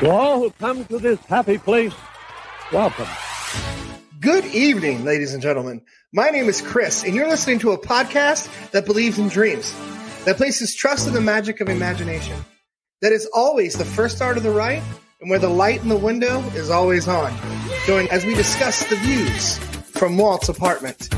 To all who come to this happy place, welcome. Good evening, ladies and gentlemen. My name is Chris, and you're listening to a podcast that believes in dreams, that places trust in the magic of imagination, that is always the first start of the right, and where the light in the window is always on. Join as we discuss the views from Walt's apartment.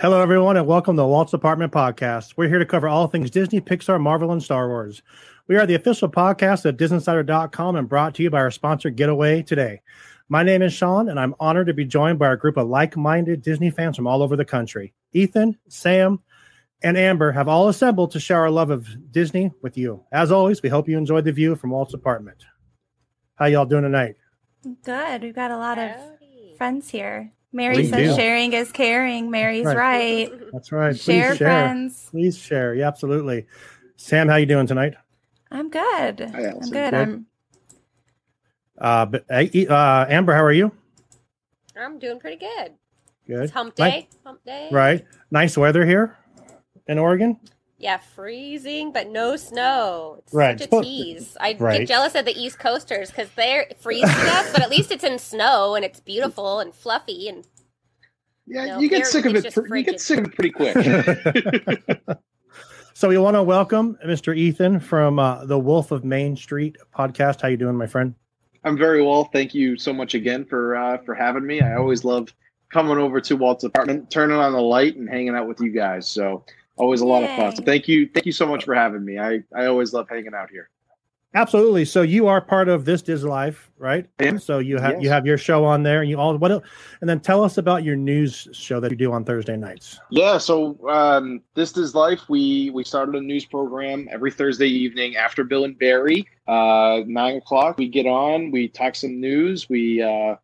Hello, everyone, and welcome to Walt's Apartment Podcast. We're here to cover all things Disney, Pixar, Marvel, and Star Wars. We are the official podcast of DisneyInsider.com and brought to you by our sponsor, Getaway Today. My name is Sean, and I'm honored to be joined by a group of like minded Disney fans from all over the country. Ethan, Sam, and Amber have all assembled to share our love of Disney with you. As always, we hope you enjoyed the view from Walt's apartment. How y'all doing tonight? Good. We've got a lot of friends here. Mary We says do. sharing is caring. Mary's Right. right. That's right. Please Share, share. friends. Please share. Yeah, absolutely. Sam, how you doing tonight? I'm good. Hi, I'm good. Good. I'm Uh, but, uh, Amber, how are you? I'm doing pretty good. Good. It's hump Nice- day. Hump day. Right. Nice weather here in Oregon. Yeah, freezing, but no snow. It's Right. such a tease. I Right. get jealous of the East Coasters because they're freezing us, but at least it's in snow and it's beautiful and fluffy. And Yeah, No, you get sick of it. just Pre- you get sick of it pretty quick. so we want to welcome Mr. Ethan from uh, the Wolf of Main Street podcast. How you doing, my friend? I'm very well. Thank you so much again for uh, for having me. I always love coming over to Walt's apartment, turning on the light, and hanging out with you guys. So always a lot of fun. So thank you, thank you so much for having me. I I always love hanging out here. Absolutely. So you are part of this Diz Life, right? I am. So you have Yes. you have your show on there, and you all what? el- And then tell us about your news show that you do on Thursday nights. Yeah. So um, this is life. We we started a news program every Thursday evening after Bill and Barry. Uh, nine o'clock. We get on. We talk some news. We uh,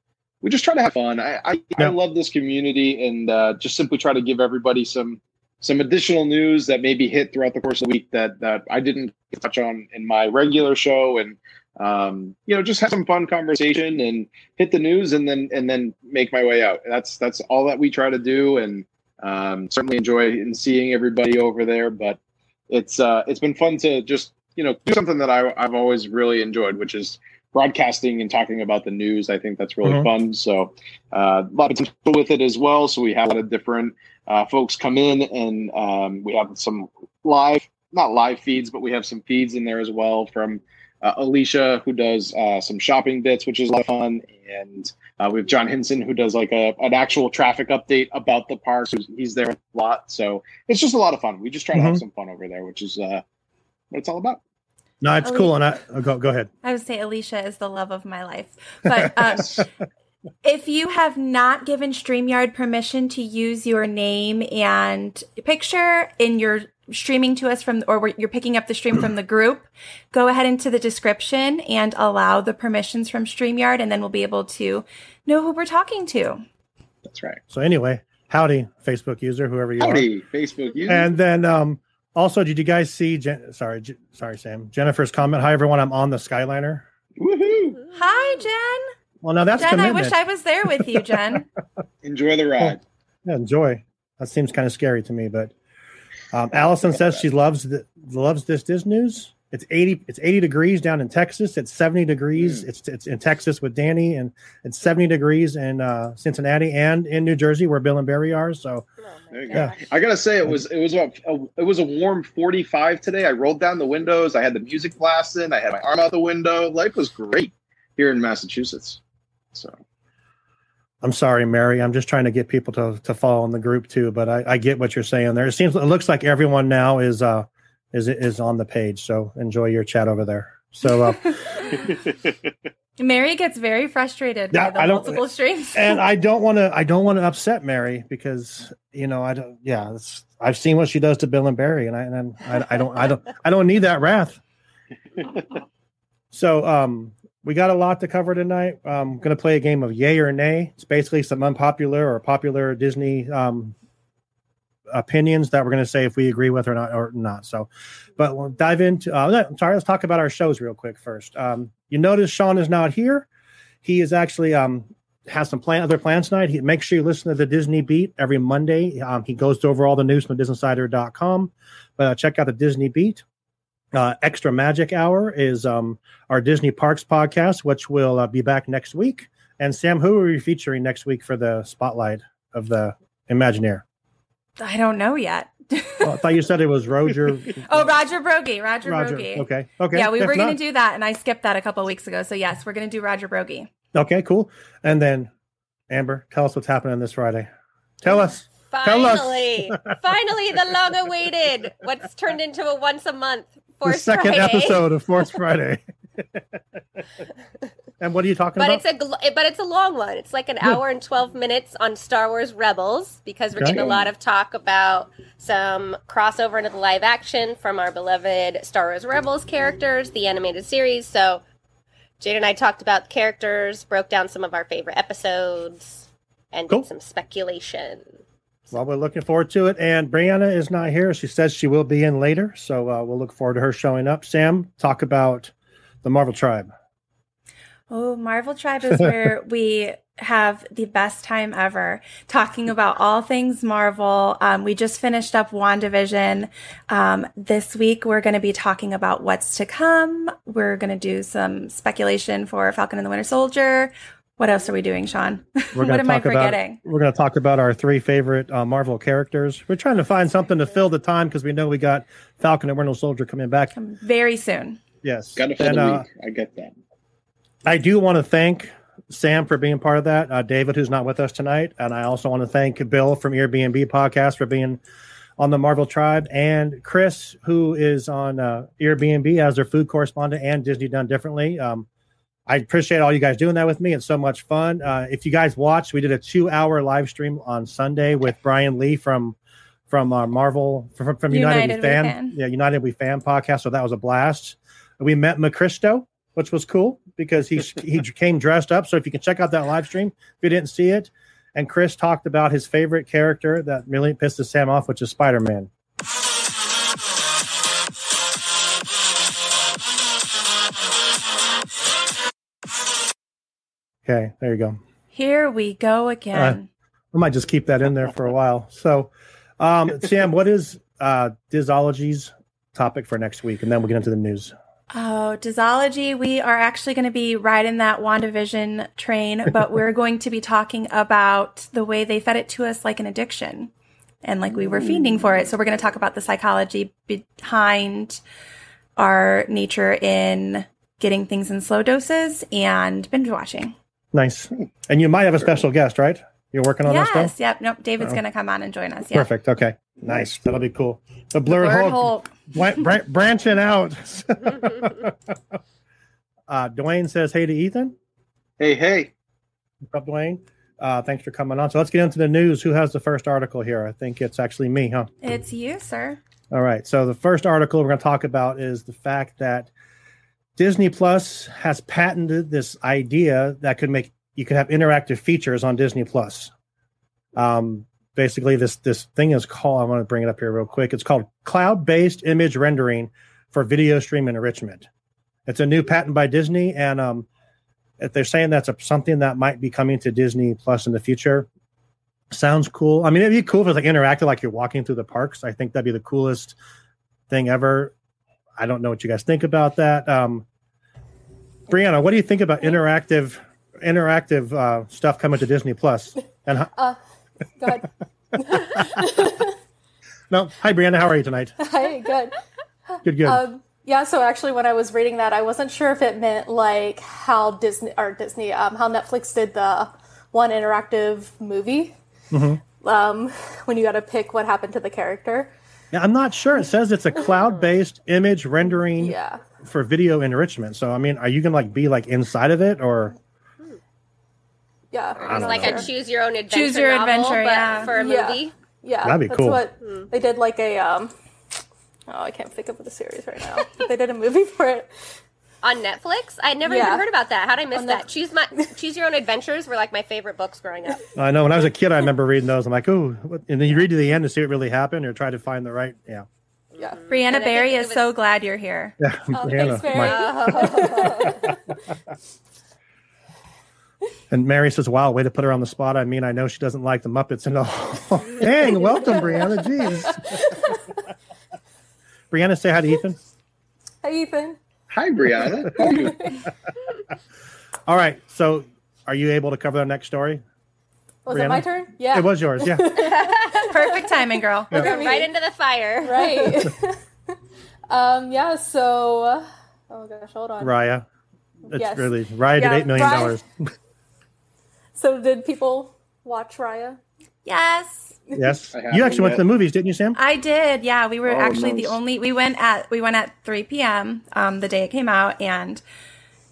we just try to have fun. I I, Yeah. I love this community and uh, just simply try to give everybody some some additional news that maybe hit throughout the course of the week that that I didn't touch on in my regular show and um, you know just have some fun conversation and hit the news and then and then make my way out. That's that's all that we try to do and um, certainly enjoy in seeing everybody over there. But it's uh, it's been fun to just you know do something that I, I've always really enjoyed, which is broadcasting and talking about the news. I think that's really Mhm. fun. So uh, a lot of potential with it as well. So we have a lot of different uh, folks come in and um, we have some live, not live feeds, but we have some feeds in there as well from uh, Alicia who does uh, some shopping bits, which is a lot of fun, and uh, we have John Hinson who does like a an actual traffic update about the park. He's- He's there a lot, so it's just a lot of fun. We just try to have Mhm. some fun over there, which is uh, what it's all about. No, it's Oh, cool, and I oh, go go ahead. I would say Alicia is the love of my life. But um, if you have not given StreamYard permission to use your name and picture in your streaming to us from, or you're picking up the stream from the group, go ahead into the description and allow the permissions from StreamYard, and then we'll be able to know who we're talking to. That's right. So anyway, howdy, Facebook user, whoever you are. Howdy, Facebook user. And then um, also, did you guys see? Jen- sorry, J- sorry, Sam. Jennifer's comment. Hi, everyone. I'm on the Skyliner. Woohoo! Hi, Jen. Well, now that's Jen, I wish I was there with you, Jen. Enjoy the ride. Yeah, enjoy. That seems kind of scary to me, but um, Allison says she loves the, loves this Disney news. It's eighty. It's eighty degrees down in Texas. It's seventy degrees. Mm. It's it's in Texas with Danny, and it's seventy degrees in uh, Cincinnati and in New Jersey where Bill and Barry are. So oh my There you go. Yeah. I gotta say, it was it was a, a it was a warm forty five today. I rolled down the windows. I had the music blasting. I had my arm out the window. Life was great here in Massachusetts. So I'm sorry, Mary. I'm just trying to get people to to follow in the group too. But I, I get what you're saying there. It seems it looks like everyone now is uh is is on the page. So enjoy your chat over there. So uh, Mary gets very frustrated Yeah, by the I don't- multiple streams. and I don't want to I don't want to upset Mary because you know I don't yeah it's, I've seen what she does to Bill and Barry and I and I, I don't I don't I don't need that wrath. So um we got a lot to cover tonight. I'm going to play a game of yay or nay. It's basically some unpopular or popular Disney um, opinions that we're going to say if we agree with or not or not. So, but we'll dive into. Uh, I'm sorry. Let's talk about our shows real quick first. Um, you notice Sean is not here. he is actually um has some plan other plans tonight. He make sure you listen to the Disney Beat every Monday. Um, he goes over all the news from DisneyInsider.com. But uh, check out the Disney Beat. Uh, Extra Magic Hour is um, our Disney Parks podcast, which will uh, be back next week. And Sam, who are you featuring next week for the spotlight of the Imagineer? I don't know yet. Oh, I thought you said it was Roger. oh, Roger Broggie. Roger, Roger. Broggie. Okay. Okay. Yeah, we If were going to do that, and I skipped that a couple of weeks ago. So yes, we're going to do Roger Broggie. Okay, cool. And then Amber, tell us what's happening this Friday. Tell us. Tell us. Finally, finally, the long-awaited what's turned into a once a month the second Friday. episode of Force Friday. and what are you talking But about? But it's a gl- but it's a long one. It's like an hour and twelve minutes on Star Wars Rebels because we're Okay. getting a lot of talk about some crossover into the live action from our beloved Star Wars Rebels characters, the animated series. So Jade and I talked about characters, broke down some of our favorite episodes, and Cool. did some speculation. Well, we're looking forward to it. And Brianna is not here. She says she will be in later. So uh, we'll look forward to her showing up. Sam, talk about the Marvel Tribe. Oh, Marvel Tribe is where we have the best time ever talking about all things Marvel. Um, we just finished up WandaVision. Um, this week, we're going to be talking about what's to come. We're going to do some speculation for Falcon and the Winter Soldier. What else are we doing, Sean? We're what gonna am I talk about- forgetting? We're going to talk about our three favorite uh, Marvel characters. We're trying to find something to fill the time because we know we got Falcon and Winter Soldier coming back. Very soon. Yes. Got to fill And, the uh, week. I get that. I do want to thank Sam for being part of that. Uh, David, who's not with us tonight, and I also want to thank Bill from Airbnb podcast for being on the Marvel Tribe, and Chris, who is on uh, Airbnb as their food correspondent and Disney Done Differently. Um, I appreciate all you guys doing that with me. It's so much fun. Uh, if you guys watched, we did a two-hour live stream on Sunday with Brian Lee from from uh, Marvel from, from United, United We Fan, Fan. yeah, United We Fan podcast. So that was a blast. We met McChristo, which was cool because he he came dressed up. So if you can check out that live stream, if you didn't see it, and Chris talked about his favorite character that really pisses Sam off, which is Spider Man. Okay, there you go. Here we go again. I might just keep that in there for a while. So, um, Sam, what is uh, Disology's topic for next week? And then we'll get into the news. Oh, Disology, we are actually going to be riding that WandaVision train, but we're going to be talking about the way they fed it to us like an addiction and like we were fiending for it. So we're going to talk about the psychology behind our nature in getting things in slow doses and binge watching. Nice. And you might have a special guest, right? You're working on that Yes, yep. Nope. David's Oh. going to come on and join us. Yeah. Perfect. Okay. Nice. That'll be cool. The blurred, Blurred Hulk, Hulk. bran- bran- branching out. uh, Dwayne says, hey to Ethan. Hey, hey. What's up, Dwayne? Uh, thanks for coming on. So let's get into the news. Who has the first article here? I think it's actually me, huh? It's you, sir. All right. So the first article we're going to talk about is the fact that Disney Plus has patented this idea that could make you could have interactive features on Disney Plus. Um, basically, this this thing is called. I want to bring it up here real quick. It's called cloud-based image rendering for video stream enrichment. It's a new patent by Disney, and um, they're saying that's a, something that might be coming to Disney Plus in the future. Sounds cool. I mean, it'd be cool if it's like interactive, like you're walking through the parks. I think that'd be the coolest thing ever. I don't know what you guys think about that. Um, Brianna, what do you think about interactive interactive uh, stuff coming to Disney Plus? And ho- Uh, go ahead. no, hi Brianna, how are you tonight? Hi, good. Good, good. Um, yeah, so actually, when I was reading that, I wasn't sure if it meant like how Disney or Disney, um, how Netflix did the one interactive movie. Mm-hmm. Um, when you got to pick what happened to the character. Yeah, I'm not sure. It says it's a cloud-based image rendering Yeah. for video enrichment. So, I mean, are you gonna like be like inside of it, or Yeah. It's like know. a choose your own adventure. Choose your novel, adventure, but yeah. For a movie. Yeah. yeah. That'd be that's cool. what they did like a um Oh, I can't think of the series right now. they did a movie for it. On Netflix? I had never Yeah. even heard about that. How'd I miss On that? Netf- Choose my Choose Your Own Adventures were like my favorite books growing up. I know when I was a kid, I remember reading those. I'm like, ooh, what? and then you read to the end to see what really happened, or try to find the right. Yeah, Yeah. Mm-hmm. Brianna And I Barry is was- so glad you're here. yeah. Oh, Brianna, thanks, my- Barry. And Mary says, "Wow, way to put her on the spot." I mean, I know she doesn't like the Muppets and all. Dang, welcome, Brianna. Jeez. Brianna, say hi to Ethan. Hey, Ethan. Hi, Brianna. How are you? All right. So, are you able to cover the next story? Was Brianna? it my turn? Yeah. It was yours. Yeah. Perfect timing, girl. Yeah. Look at. Right into the fire. Right. um, yeah, so oh gosh, hold on. Raya. It's Yes. really Raya did Yeah, eight million Raya- dollars. So did people watch Raya? Yes, Yes. You actually went yet. to the movies, didn't you, Sam? I did. Yeah, we were Oh, actually the only. We went at we went at 3 p.m. Um, the day it came out, and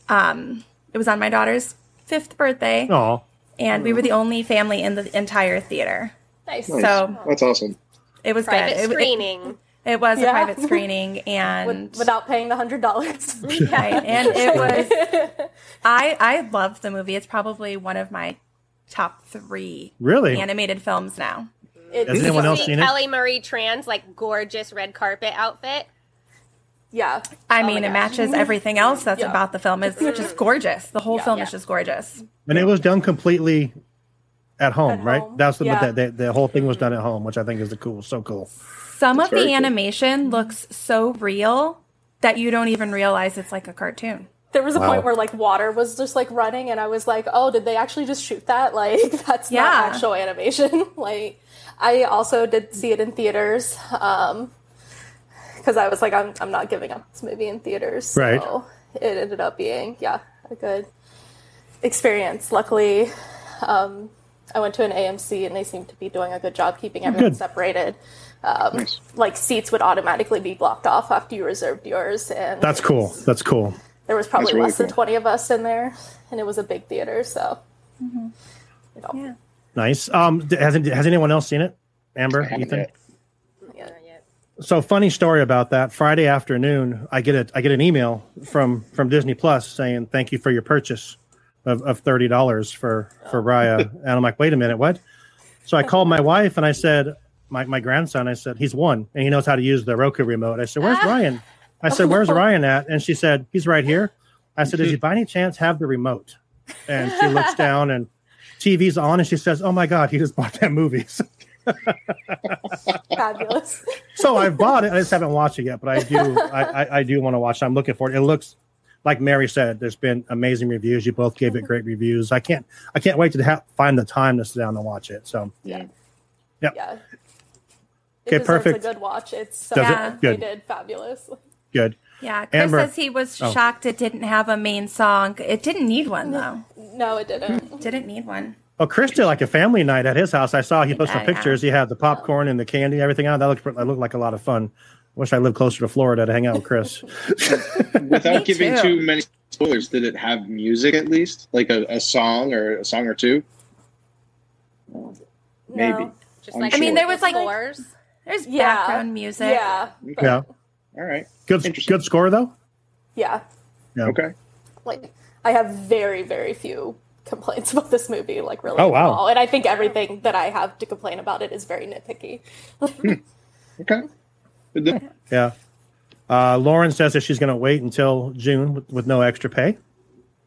um, it was on my daughter's fifth birthday, Oh, and we were the only family in the entire theater. Nice. Nice. So That's awesome. it was Private good. It- It, screening. it was a private screening, and With, without paying the hundred dollars. right, and it was. I I love the movie. It's probably one of my top three really? animated films now. Has anyone else See seen it? Kelly Marie Tran's like gorgeous red carpet outfit. yeah. I Oh mean, it gosh. matches mm-hmm. everything else that's Yeah. about the film. It's just gorgeous. The whole Yeah. film Yeah. is just gorgeous. And it was done completely at home, At right? home, That's the, yeah. the, the the whole thing was done at home, which I think is the cool, so cool. Some That's of the very cool. animation looks so real that you don't even realize it's like a cartoon. There was a Wow. point where like water was just like running, and I was like, "Oh, did they actually just shoot that? Like, that's Yeah. not actual animation." like, I also did see it in theaters because I was like, "I'm I'm not giving up this movie in theaters." So Right. it ended up being yeah a good experience. Luckily, um, I went to an AMC, and they seemed to be doing a good job keeping everyone Good. separated. Um, Nice. Like seats would automatically be blocked off after you reserved yours, and That's cool. That's cool. there was probably really less than 20 of us in there, and it was a big theater, so. You know, Yeah. Nice. Um, d- has has anyone else seen it? Amber, I haven't Ethan. yet. yeah. So funny story about that. Friday afternoon, I get a I get an email from from Disney Plus saying thank you for your purchase of, of thirty dollars for for Raya, and I'm like, wait a minute, what? So I called my wife and I said, my my grandson, I said he's one and he knows how to use the Roku remote. I said, where's Ryan? I said, where's Ryan at? And she said, he's right here. I said, does he by any chance have the remote? And she looks down and TV's on and she says, oh my god, he just bought that movie. Fabulous. So I bought it. I just haven't watched it yet, but I do. I, I, I do want to watch. it. I'm looking for it. It looks like Mary said. There's been amazing reviews. You both gave it great reviews. I can't. I can't wait to ha- find the time to sit down and watch it. So yeah. Yep. Yeah. Okay, perfect. a good watch. It's so it? Yeah. Good. Did fabulous. good. Yeah, Chris Amber- says he was Oh. shocked it didn't have a main song. It didn't need one though. No, it didn't. Didn't need one. Oh, Chris did like a family night at his house. I saw he posted Yeah, yeah. pictures. He had the popcorn and the candy, everything out. That looked that looked like a lot of fun. Wish I lived closer to Florida to hang out with Chris. Without Me giving too. too many spoilers, did it have music at least, like a, a song or a song or two? Maybe. Just I'm like sure. I mean, there was like scores. there's Yeah. background music. Yeah. but- yeah, All right. good good score though. Yeah. Yeah. Okay. Like, I have very, very few complaints about this movie. Like, really. Oh, wow. small. And I think everything that I have to complain about it is very nitpicky. Okay. Yeah. Uh, Lauren says that she's going to wait until June with, with no extra pay.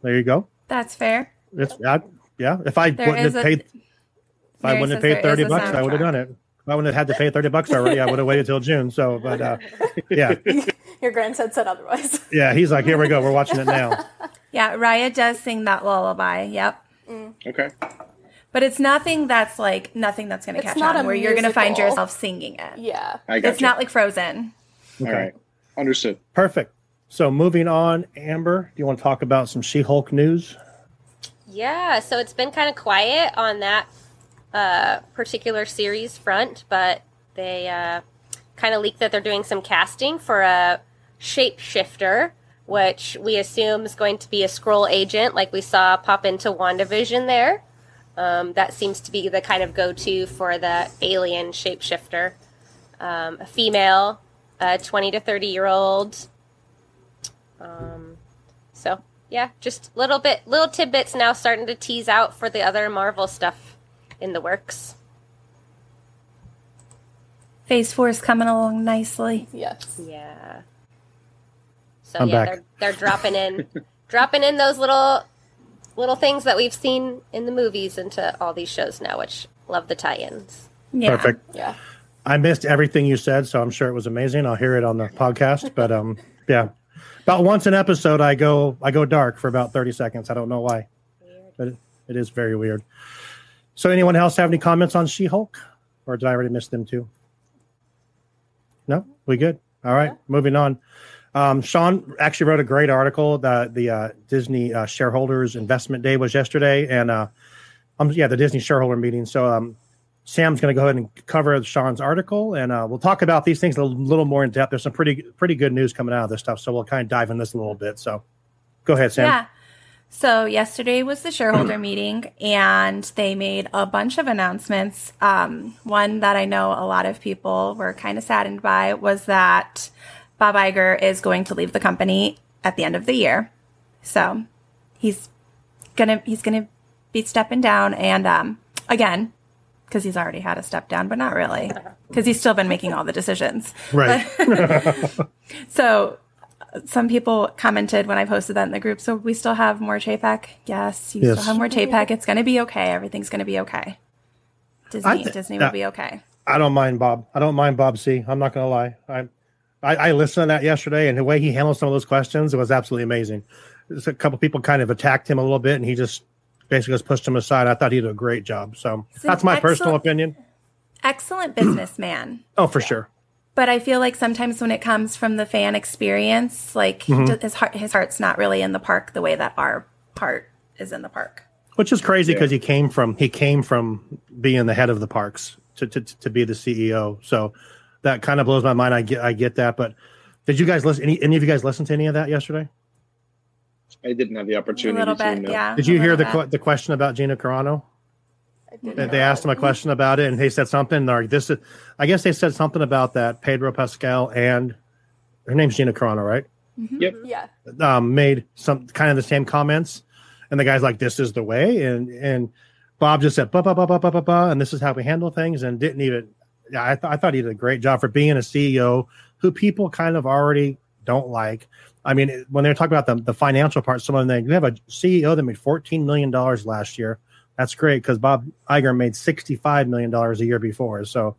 There you go. That's fair. It's I, yeah. If I There wouldn't have a- paid, if I wouldn't have paid thirty bucks, I would have done it. If I wouldn't have had to pay thirty bucks already, I would have waited till June. So, but uh, yeah, Your grandson said otherwise. yeah. He's like, here we go. We're watching it now. Yeah, Raya does sing that lullaby. Yep. Okay. But it's nothing that's like nothing that's going to catch not on a where you're going to find yourself singing it. yeah. I got It's not like Frozen. All right. Understood. Perfect. So, moving on, Amber, do you want to talk about some She-Hulk news? Yeah, so it's been kind of quiet on that uh, particular series front, but they uh, kind of leaked that they're doing some casting for a shapeshifter, which we assume is going to be a Skrull agent, like we saw pop into WandaVision there. Um, that seems to be the kind of go to for the alien shapeshifter. Um, a female, uh, 20 to 30 year old. Um, so yeah, just little bit, little tidbits now starting to tease out for the other Marvel stuff in the works. Phase four is coming along nicely. Yes. Yeah. So I'm yeah, back. they're they're dropping in, dropping in those little little things that we've seen in the movies into all these shows now, which love the tie-ins. Yeah. Perfect. Yeah. I missed everything you said, so I'm sure it was amazing. I'll hear it on the podcast. But um, yeah, about once an episode, I go I go dark for about 30 seconds. I don't know why, but it, it is very weird. So, anyone else have any comments on She-Hulk, or did I already miss them too? No, we good. All right, moving on. Um, Sean actually wrote a great article. The the uh, Disney uh, shareholders investment day was yesterday, and uh, um, yeah, the Disney shareholder meeting. So um, Sam's going to go ahead and cover Sean's article, and uh, we'll talk about these things a little more in depth. There's some pretty pretty good news coming out of this stuff, so we'll kind of dive in this a little bit. So, go ahead, Sam. Yeah. So yesterday was the shareholder meeting, and they made a bunch of announcements. Um, one that I know a lot of people were kind of saddened by was that Bob Iger is going to leave the company at the end of the year. So he's gonna he's gonna be stepping down, and um, again, because he's already had a step down, but not really, because he's still been making all the decisions. Right. So some people commented when I posted that in the group. So we still have more Chapek. Yes, you Yes. still have more Chapek. It's going to be okay. Everything's going to be okay. Disney, I thi- Disney yeah. will be okay. I don't mind Bob. I don't mind Bob C. I'm not going to lie. I, I I listened to that yesterday, and the way he handled some of those questions it was absolutely amazing. There's a couple people kind of attacked him a little bit, and he just basically just pushed him aside. I thought he did a great job. So an that's my personal opinion. Excellent businessman. Oh, for sure. But I feel like sometimes when it comes from the fan experience, like Mm-hmm. his heart, his heart's not really in the park the way that our part is in the park. Which is crazy because he came from he came from being the head of the parks to, to to be the CEO. So that kind of blows my mind. I get I get that, but did you guys listen? Any any of you guys listen to any of that yesterday? I didn't have the A opportunity little to. bit, no. yeah. Did you hear the bit. que- the question about Gina Carano? I did They, they asked him a question about it, and they said something. Or this is, I guess they said something about that. Pedro Pascal and her name's Gina Carano, right? Yep. Yeah. um, made some kind of the same comments, and the guy's like, "This is the way," and and Bob just said, "Ba ba ba ba ba ba ba," and this is how we handle things, and didn't even. Yeah, I, th- I thought he did a great job for being a CEO who people kind of already don't like. I mean, when they're talking about the, the financial part, some of them you have a CEO that made fourteen million dollars last year. That's great because Bob Iger made sixty five million dollars a year before. So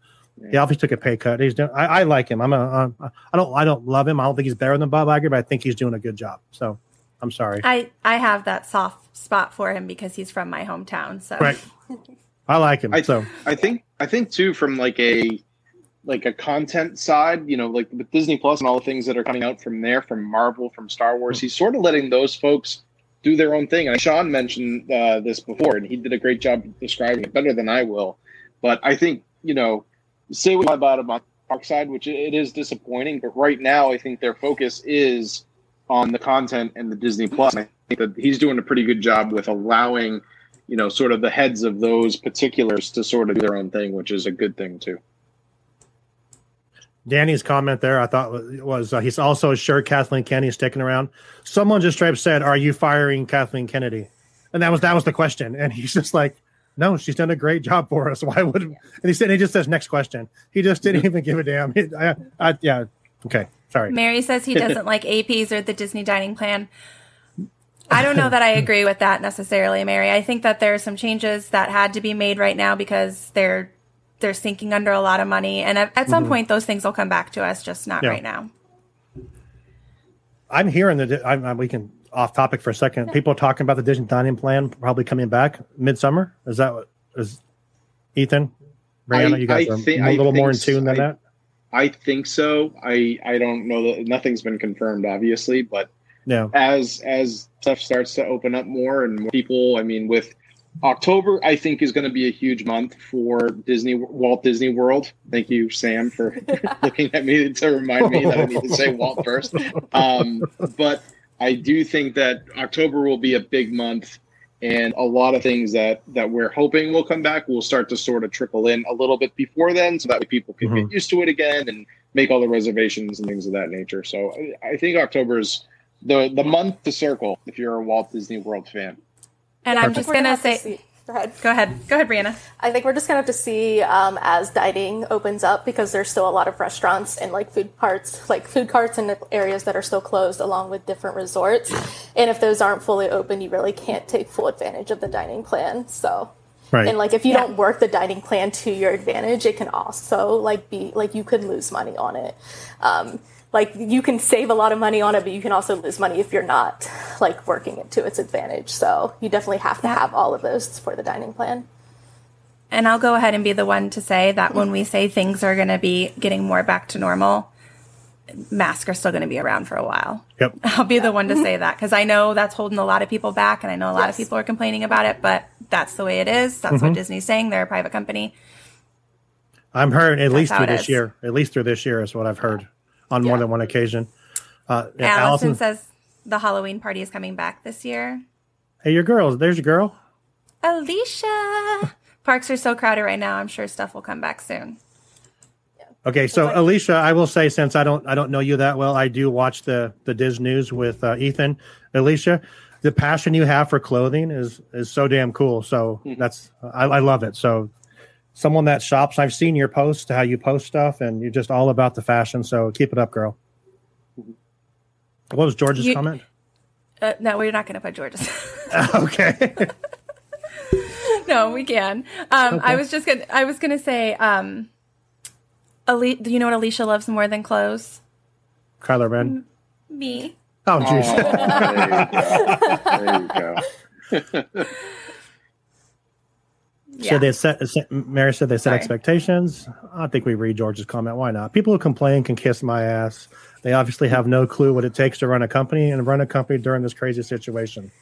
he obviously took a pay cut. He's doing. I, I like him. I'm a. Uh, I don't. I don't love him. I don't think he's better than Bob Iger, but I think he's doing a good job. So I'm sorry. I I have that soft spot for him because he's from my hometown. So Right. I like him. I, so I think I think too from like a like a content side, you know, like with Disney Plus and all the things that are coming out from there, from Marvel, from Star Wars, he's sort of letting those folks do their own thing. And Sean mentioned uh, this before, and he did a great job describing it better than I will. But I think you know, say what about him on the park side, which it is disappointing. But right now, I think their focus is on the content and the Disney Plus. I think that he's doing a pretty good job with allowing you know, sort of the heads of those particulars to sort of do their own thing, which is a good thing too. Danny's comment there, I thought was, uh, he's also sure Kathleen Kennedy's sticking around. Someone just straight said, "Are you firing Kathleen Kennedy?" And that was that was the question. And he's just like, "No, she's done a great job for us. Why would?" And he said, he just says, "Next question." He just didn't even give a damn. He- I, I, yeah, okay, sorry. Mary says he doesn't like APs or the Disney dining plan. I don't know that I agree with that necessarily, Mary. I think that there are some changes that had to be made right now because they're they're sinking under a lot of money, and at, at some mm-hmm. point those things will come back to us, just not Yeah. right now. I'm hearing that I'm, I'm- we can off topic for a second. People are talking about the Disney dining plan probably coming back midsummer. Is that what is Ethan? Brianna, I- you guys I are thi- a I little more in think tune than I- that. I think so. I I don't know that nothing's been confirmed, obviously, but Yeah. as as stuff starts to open up more and more people, I mean, with October, I think is going to be a huge month for Disney Walt Disney World. Thank you, Sam, for looking at me to remind me that I need to say Walt first. Um, but I do think that October will be a big month, and a lot of things that that we're hoping will come back will start to sort of trickle in a little bit before then, so that way people can Mhm. get used to it again and make all the reservations and things of that nature. So I, I think October is the the month to circle if you're a Walt Disney World fan. And I'm just gonna gonna have to say. Go ahead. Go ahead. Go ahead, Brianna. I think we're just gonna have to see um, as dining opens up because there's still a lot of restaurants and like food carts, like food carts in the areas that are still closed, along with different resorts. And if those aren't fully open, you really can't take full advantage of the dining plan. So, Right. and like if you Yeah. don't work the dining plan to your advantage, it can also like be like you could lose money on it. Um, like you can save a lot of money on it, but you can also lose money if you're not like working it to its advantage. So you definitely have to have all of those for the dining plan. And I'll go ahead and be the one to say that when we mm-hmm. say things are going to be getting more back to normal, masks are still going to be around for a while. Yep. I'll be the one to say that because I know that's holding a lot of people back, and I know a lot of people are complaining about it. But that's the way it is. That's what mm-hmm. Disney's saying. They're a private company. I'm heard at least through this is. year. At least through this year is what I've heard on more than one occasion. Uh, yeah, Allison Allison, says the Halloween party is coming back this year. hey, your girls. There's your girl. Alicia, parks are so crowded right now. I'm sure stuff will come back soon. Okay, so like- Alicia, I will say since I don't I don't know you that well, I do watch the the Diz News with uh, Ethan. Alicia, the passion you have for clothing is is so damn cool. So that's I, I love it. So someone that shops, I've seen your posts, how you post stuff, and you're just all about the fashion. So keep it up, girl. What was George's You- comment? Uh, no, we're not going to put George's. okay. no, we can. Um, Okay. I was just gonna. I was gonna say. Um, Ali- do you know what Alicia loves more than clothes? Kyler Ben. Me. Oh, Oh, jeez. there you go. There you go. Yeah. So they set, set- Mary said they set Sorry. expectations. I think we read George's comment. Why not? People who complain can kiss my ass. They obviously have no clue what it takes to run a company and run a company during this crazy situation.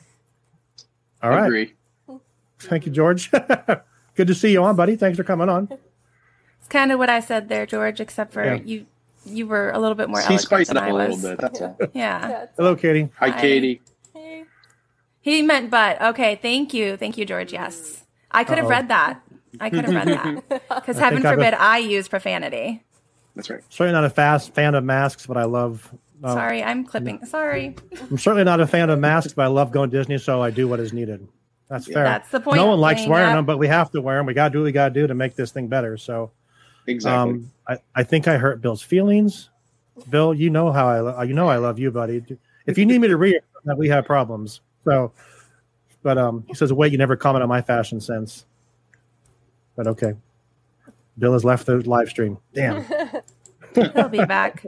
All right. I agree. Thank you, George. Good to see you on, buddy. Thanks for coming on. It's kind of what I said there, George, except for Yeah. you. You were a little bit more He eloquent spiced than it up I a little was. bit. That's all. Yeah. Yeah, Hello, Katie. Hi, Hi. Katie. Hey. He meant but. Okay. Thank you. Thank you, George. Yes. I could have Uh-oh. read that. I could have read that. Because heaven think I've- forbid I use profanity. That's right. Certainly not a fast fan of masks, but I love. uh, Sorry, I'm clipping. Sorry. I'm certainly not a fan of masks, but I love going to Disney, so I do what is needed. That's fair. That's the point No one likes wearing yeah. them, but we have to wear them. We got to do what we got to do to make this thing better. So. Exactly. Um, I, I think I hurt Bill's feelings. Bill, you know how I lo- you know I love you, buddy. If you need me to read that, we have problems. So, but um, he says, "Wait, you never comment on my fashion sense." But okay, Bill has left the live stream. Damn. He'll be back.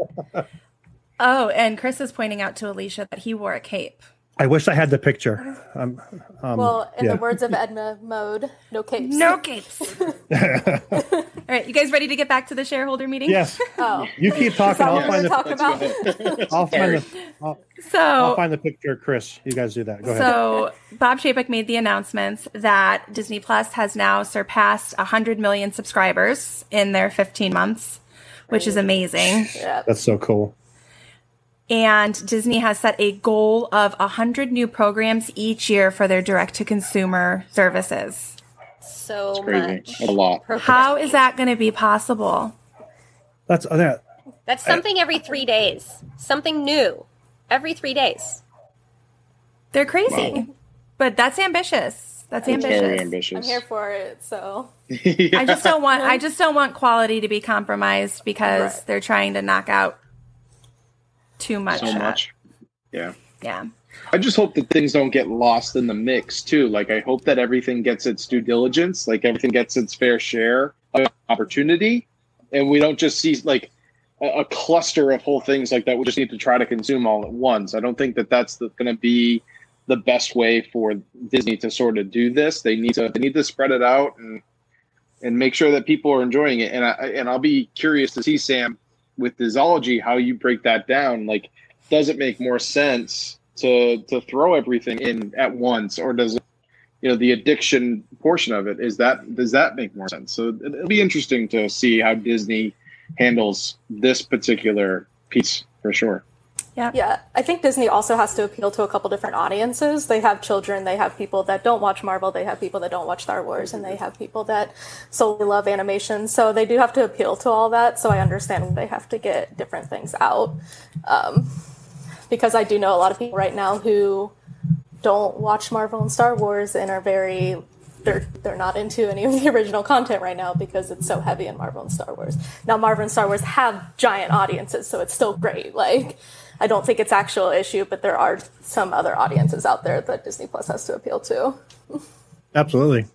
Oh, and Chris is pointing out to Alicia that he wore a cape. I wish I had the picture. Um, um, Well, in yeah. the words of Edna Mode, no capes. No capes. All right, you guys ready to get back to the shareholder meeting? yes, Oh, you keep talking. I'll find the talking about? I'll find the I'll, I'll find the picture. Chris, you guys do that. Go ahead. so Bob Chapek made the announcements that Disney Plus has now surpassed 100 million subscribers in their 15 months, which is amazing. yeah. That's so cool. And Disney has set a goal of 100 new programs each year for their direct to consumer services. So much. A lot. How is that going to be possible? That's uh, that. That's something every three days. Something new. Every three days. They're crazy. But that's ambitious. That's ambitious. very ambitious. I'm here for it. So I just don't want I just don't want quality to be compromised because Right. they're trying to knock out too much. so uh, much. Yeah. Yeah. I just hope that things don't get lost in the mix too. Like I hope that everything gets its due diligence, like everything gets its fair share of opportunity, and we don't just see like a, a cluster of whole things like that. We just need to try to consume all at once. I don't think that that's going to be the best way for Disney to sort of do this. They need to they need to spread it out and and make sure that people are enjoying it. And I and I'll be curious to see Sam with Disology how you break that down. Like, does it make more sense to to throw everything in at once, or does it, you know the addiction portion of it is that does that make more sense? So it- it'll be interesting to see how Disney handles this particular piece for sure. Yeah, Yeah. I think Disney also has to appeal to a couple different audiences. They have children, they have people that don't watch Marvel, they have people that don't watch Star Wars, and they have people that solely love animation. So they do have to appeal to all that. So I understand they have to get different things out. Um, because I do know a lot of people right now who don't watch Marvel and Star Wars and are very they're they're not into any of the original content right now because it's so heavy in Marvel and Star Wars. Now Marvel and Star Wars have giant audiences, so it's still great. Like I don't think it's actual issue, but there are some other audiences out there that Disney Plus has to appeal to. Absolutely.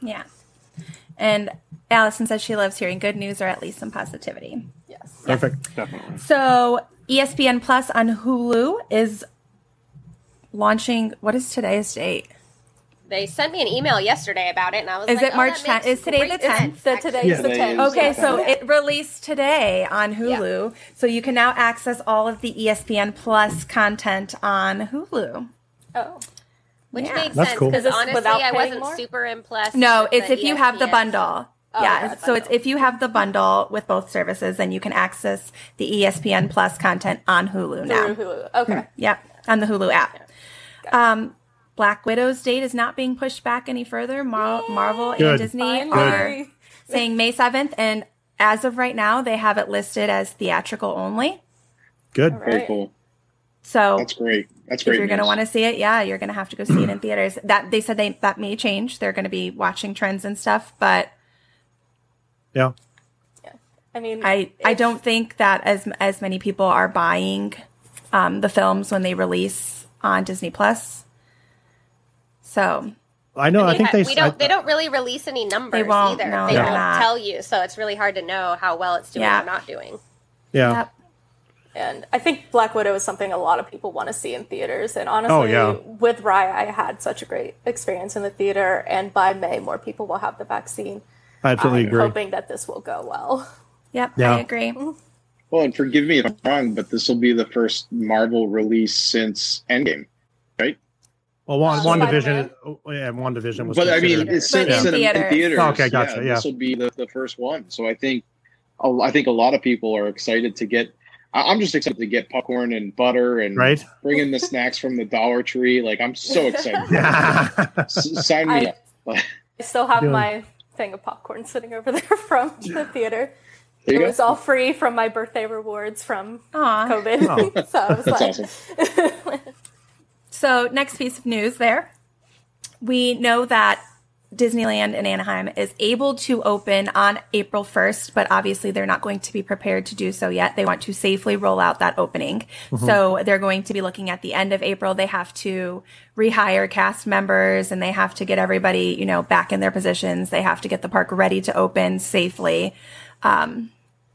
Yeah. And Allison says she loves hearing good news or at least some positivity. Yes. Perfect. Definitely. So ESPN Plus on Hulu is launching. What is today's date? They sent me an email yesterday about it, and I was like, Is like, it oh, March 10th? makes Is today the 10th? sense, The actually. today's Yeah, the they 10th. Okay, Okay. so it released today on Hulu. So you can now access all of the ESPN Plus content on Hulu. Oh. Which Yeah. makes That's sense because Is this honestly, I wasn't more? super impressed. No, with it's the if you have the bundle. Oh, yeah, yeah, so it's if you have the bundle with both services, then you can access the ESPN Plus content on Hulu now. Through Hulu. Okay. Yep, on the Hulu app. Um, Black Widow's date is not being pushed back any further. Mar- Marvel Good. and Disney Finally. are saying May 7th, and as of right now, they have it listed as theatrical only. Good. All Very cool. So That's great. That's great. if great. you're going to want to see it, yeah, you're going to have to go see it in theaters. That they said they that may change. They're going to be watching trends and stuff, but Yeah. I mean, I I don't think that as as many people are buying um, the films when they release on Disney Plus. So I know. I, We think ha- they. we don't. I- they don't really release any numbers They won't, either. no, they they're won't tell you, so it's really hard to know how well it's doing Yeah. or not doing. yeah. yep. And I think Black Widow is something a lot of people want to see in theaters. And honestly, Oh, yeah. with Raya, I had such a great experience in the theater. And by May, more people will have the vaccine. I absolutely I'm agree. hoping that this will go well. Yep, Yeah. I agree. Mm-hmm. Well, and forgive me if I'm wrong, but this will be the first Marvel release since Endgame, right? Well, one Uh, WandaVision. Oh, yeah, WandaVision was. But I mean, it's But since in in, in theaters. theaters. Okay, gotcha, yeah. This will be the, the first one. So I think, I think a lot of people are excited to get. I- I'm just excited to get popcorn and butter and right. bring in the snacks from the Dollar Tree. Like I'm so excited. Yeah. S- sign me I- up. I still have Doing- my thing of popcorn sitting over there from the theater. It you was all free from my birthday rewards from Aw. COVID. so I was That's like, awesome. So, next piece of news there. We know that Disneyland in Anaheim is able to open on April 1st, but obviously they're not going to be prepared to do so yet. They want to safely roll out that opening. So, they're going to be looking at the end of April. They have to rehire cast members and they have to get everybody, you know, back in their positions. They have to get the park ready to open safely. Um,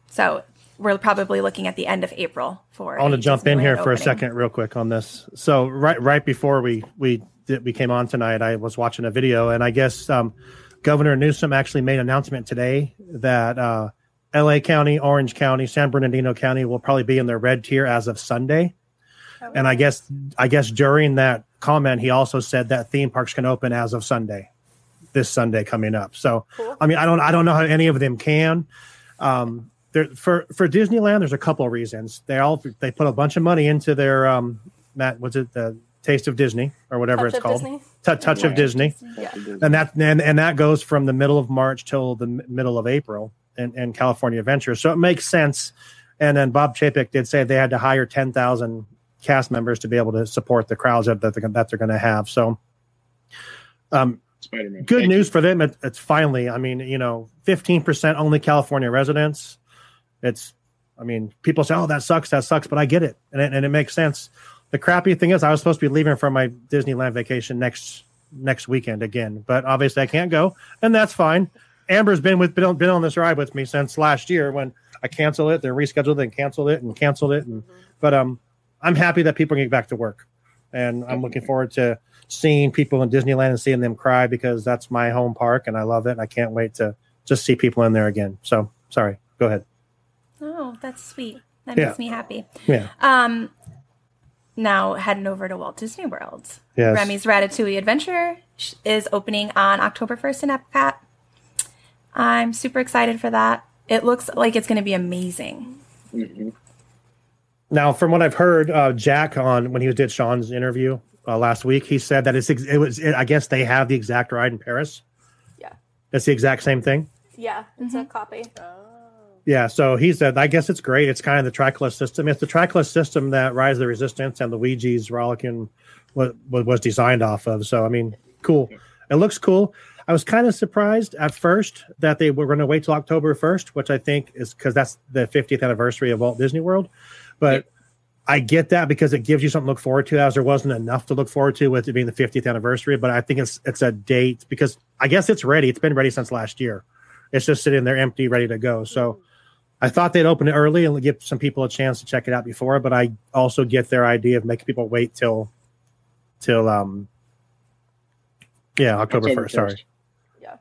so, we're probably looking at the end of April for. I want to jump in here for a second, real quick, on this. So right right before we we did, we came on tonight, I was watching a video, and I guess um, Governor Newsom actually made an announcement today that uh, L.A. County, Orange County, San Bernardino County will probably be in their red tier as of Sunday. And I guess I guess during that comment, he also said that theme parks can open as of Sunday, this Sunday coming up. So Cool. I mean, I don't I don't know how any of them can. Um, there for for Disneyland, there's a couple of reasons. They all they put a bunch of money into their um, Matt, what's it the Taste of Disney or whatever Touch it's called, Disney? Tou- Touch of Disney, Yeah. and that and, and that goes from the middle of March till the middle of April in, in California Adventure. So it makes sense. And then Bob Chapek did say they had to hire ten thousand cast members to be able to support the crowds that that they're, that they're going to have. So. Um, Spider-Man. good Thank news for them. It, it's finally, I mean, you know, 15% only California residents. It's, I mean, people say, oh, that sucks, that sucks, but I get it. And it, and it makes sense. The crappy thing is, I was supposed to be leaving for my Disneyland vacation next next weekend again, but obviously I can't go, and that's fine. Amber's been with been on, been on this ride with me since last year when I canceled it, then rescheduled it, and canceled it, and canceled it, and but um, I'm happy that people are getting back to work, and I'm looking forward to seeing people in Disneyland and seeing them cry because that's my home park and I love it. And I can't wait to just see people in there again. So sorry, go ahead. Oh, that's sweet. That Yeah. makes me happy. Yeah. Um, now heading over to Walt Disney World. Yes. Remy's Ratatouille Adventure is opening on October 1st in Epcot. I'm super excited for that. It looks like it's going to be amazing. Mhm. Now, from what I've heard, uh, Jack on when he did Sean's interview uh, last week, he said that it's ex- it was. It, I guess they have the exact ride in Paris. Yeah. It's the exact same thing. Yeah, it's a copy. Yeah. So he said, I guess it's great. It's kind of the trackless system. It's the trackless system that Rise of the Resistance and Luigi's Rollicking was, was designed off of. So I mean, cool. it looks cool. I was kind of surprised at first that they were going to wait till October 1st, which I think is because that's the 50th anniversary of Walt Disney World. But I get that because it gives you something to look forward to, as there wasn't enough to look forward to with it being the 50th anniversary. But I think it's it's a date because I guess it's ready. It's been ready since last year. It's just sitting there empty, ready to go. So I thought they'd open it early and give some people a chance to check it out before. But I also get their idea of making people wait till till um yeah October October first. Sorry. Yeah.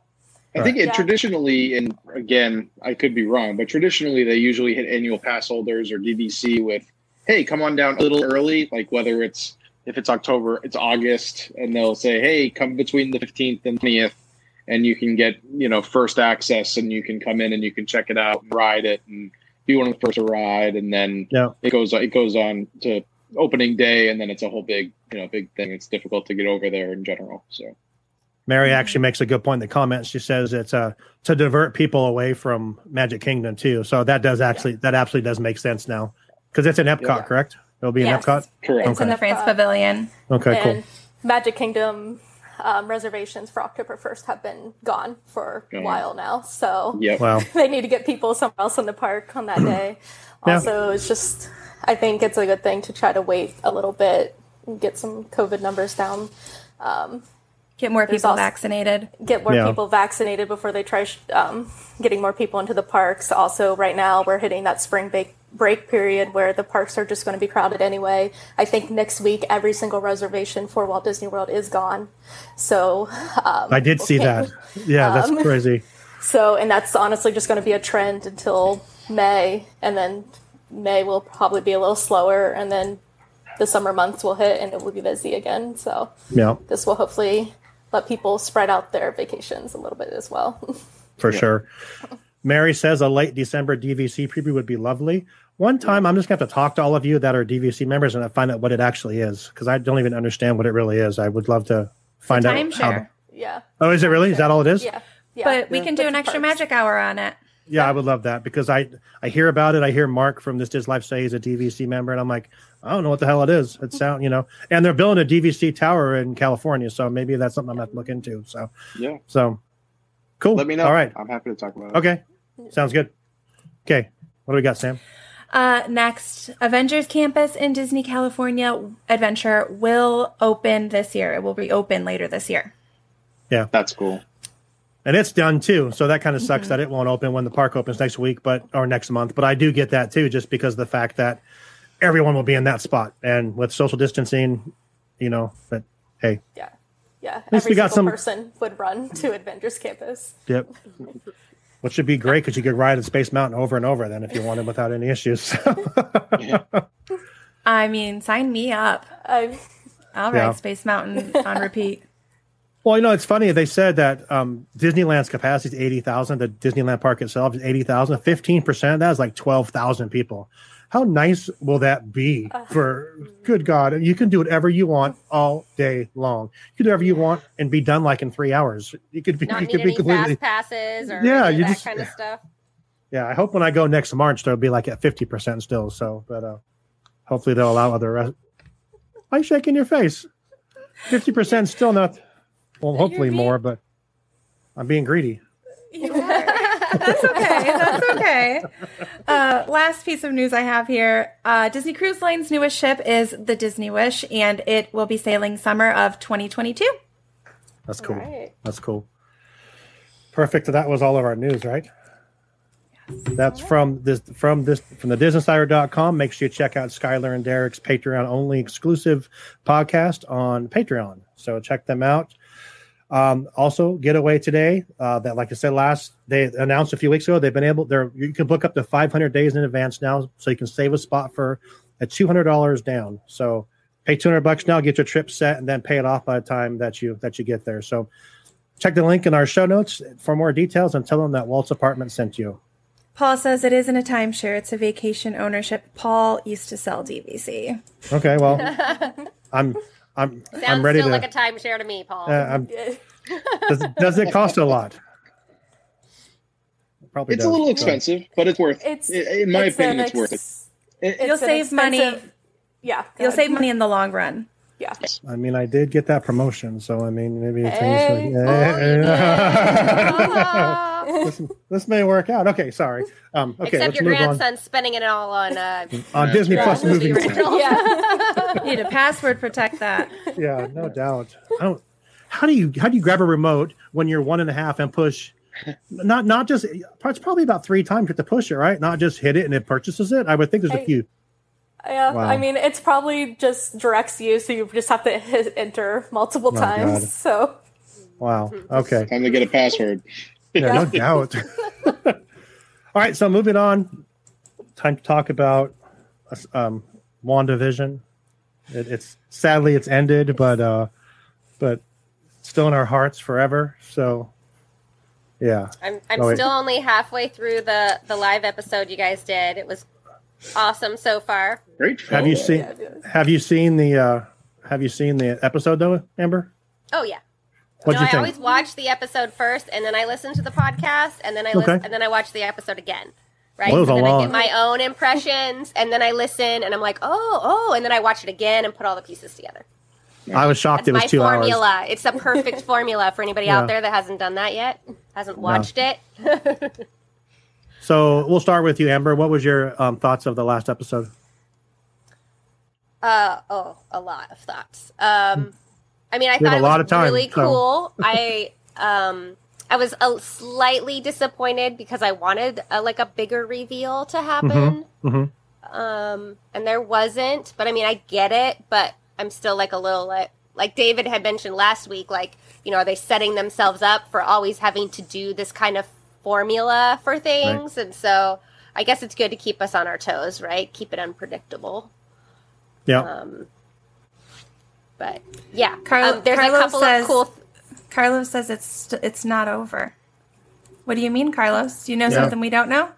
I think it Yeah. traditionally, and again, I could be wrong, but traditionally they usually hit annual pass holders or DVC with, "Hey, come on down a little early." Like whether it's if it's October, it's August, and they'll say, "Hey, come between the fifteenth and twentieth, and you can get you know first access, and you can come in and you can check it out, and ride it, and be one of the first to ride, and then Yeah. it goes it goes on to opening day, and then it's a whole big you know big thing. It's difficult to get over there in general. So Mary actually makes a good point in the comments. She says it's uh, to divert people away from Magic Kingdom too. So that does actually that absolutely does make sense now because it's in Epcot, Yeah. correct? It'll be in Yes. Epcot. correct. It's in the France Pavilion. Okay, cool. Magic Kingdom um, reservations for October 1st have been gone for a while now. So Yep. Wow. they need to get people somewhere else in the park on that day. Yeah. Also, it's just, I think it's a good thing to try to wait a little bit and get some COVID numbers down. Get more people also- vaccinated. Get more Yeah. people vaccinated before they try sh- um, getting more people into the parks. Also, right now, we're hitting that spring break, break period where the parks are just going to be crowded anyway. I think next week, every single reservation for Walt Disney World is gone. So, um, I did see that. Yeah, that's Um, crazy. So, and that's honestly just going to be a trend until May, and then May will probably be a little slower, and then the summer months will hit and it will be busy again. So, Yeah, this will hopefully let people spread out their vacations a little bit as well. for sure. Mary says a late December DVC preview would be lovely. One time, I'm just going to have to talk to all of you that are DVC members and find out what it actually is because I don't even understand what it really is. I would love to find out. how- Timeshare. yeah. Oh, is it really? Is that all it is? Yeah. Yeah. But we Yeah. can do With an extra parks. magic hour on it. Yeah, I would love that because I I hear about it. I hear Mark from This Is Life say he's a DVC member, and I'm like, I don't know what the hell it is. It sound you know, and they're building a DVC tower in California, so maybe that's something I'm gonna have to look into. So Yeah. so cool. Let me know. All right. I'm happy to talk about it. Okay. Sounds good. Okay. What do we got, Sam? Uh, next, Avengers Campus in Disney California Adventure will open this year. It will reopen later this year. Yeah, that's cool. And it's done too. So that kind of sucks that it won't open when the park opens next week, but or next month. But I do get that too, just because of the fact that everyone will be in that spot. And with social distancing, you know, but hey, Yeah. Yeah. least Every we got single some- person would run to Avengers Campus. Yep. Which should be great because you could ride at Space Mountain over and over then if you wanted without any issues. I mean, sign me up. I, I'll Yeah. ride Space Mountain on repeat. well, you know, it's funny. They said that um, Disneyland's capacity is 80,000. The Disneyland park itself is 80,000. 15% of that is like 12,000 people. How nice will that be for good God? You can do whatever you want all day long. You can do whatever you want and be done like in three hours. You could be, Not you could be completely, fast passes or Yeah, you that just- kind of stuff. Yeah, I hope when I go next March, they'll be like at fifty percent still. So, but uh, hopefully they'll allow other. Res- Why you shaking your face? Fifty percent still not. Well, hopefully being- more, but I'm being greedy. You are. That's okay. That's okay. Uh, last piece of news I have here uh, Disney Cruise Line's newest ship is the Disney Wish, and it will be sailing summer of 2022. That's cool. Right. That's cool. Perfect. That was all of our news, right? That's from this from this from the DisneySider.com. Make sure you check out Skylar and Derek's Patreon only exclusive podcast on Patreon. So check them out. Um, also, Getaway today. Uh, that, like I said last, they announced a few weeks ago. They've been able. They're you can book up to 500 days in advance now, so you can save a spot for at $200 down. So pay 200 bucks now, get your trip set, and then pay it off by the time that you that you get there. So check the link in our show notes for more details and tell them that Walt's apartment sent you. Paul says it isn't a timeshare, it's a vacation ownership. Paul used to sell DVC. Okay, well, I'm I'm Sounds I'm ready still to. like a timeshare to me, Paul. uh, I'm, Yeah. does, it- does it cost a lot? Probably It's does, a little expensive, but it's worth. It's i- in my it's opinion, an it's worth it. It- it's You'll save money. Yeah. You'll ahead. save money in the long run. Yeah. I mean, I did get that promotion, so I mean, maybe it's Hey. this, this may work out. Okay, sorry. Um, okay, Except let's your move on. grandson's spending it all on uh, On Disney yeah, Plus movie movies. rentals. Yeah. Need a password protect that. yeah, no doubt. I don't. How do you how do you grab a remote when you're one and a half and push? Not not just it's probably about three times you have to push it, right? Not just hit it and it purchases it. I would think there's a I- few. Yeah, Wow. I mean, it's probably just directs you, so you just have to hit enter multiple Oh, times. God. So, Wow. Okay. Time to get a password. Yeah, no doubt. All right, so moving on. Time to talk about um, WandaVision. It, it's sadly it's ended, but uh, but still in our hearts forever. So, yeah. I'm, I'm wait. still only halfway through the, the live episode you guys did. It was awesome so far. Great. Have you film. seen yeah, yeah. Have you seen the uh, Have you seen the episode though, Amber? Oh yeah. What'd no, you I think? always watch the episode first, and then I listen to the podcast, and then I Okay. listen, and then I watch the episode again. Right, Well, it was so a then I long- get my own impressions, and then I listen, and I'm like, oh, oh, and then I watch it again and put all the pieces together. I was shocked That's it was my two hours. formula. It's a perfect formula for anybody Yeah. out there that hasn't done that yet, hasn't watched it. So we'll start with you, Amber. What was your um, thoughts of the last episode? Uh oh, a lot of thoughts. Um, I mean, I We thought a it lot was of time, really so- cool. I um, I was a slightly disappointed because I wanted a, like a bigger reveal to happen. Mhm. Um, and there wasn't. But I mean, I get it. But I'm still like a little like like David had mentioned last week. Like, you know, are they setting themselves up for always having to do this kind of formula for things? And so. I guess it's good to keep us on our toes, right? Keep it unpredictable. Yeah. Um, but yeah, Carlo- um, there's Carlos a couple says- of cool. Th- Carlos says it's st- it's not over. What do you mean, Carlos? Do you know Yeah. something we don't know?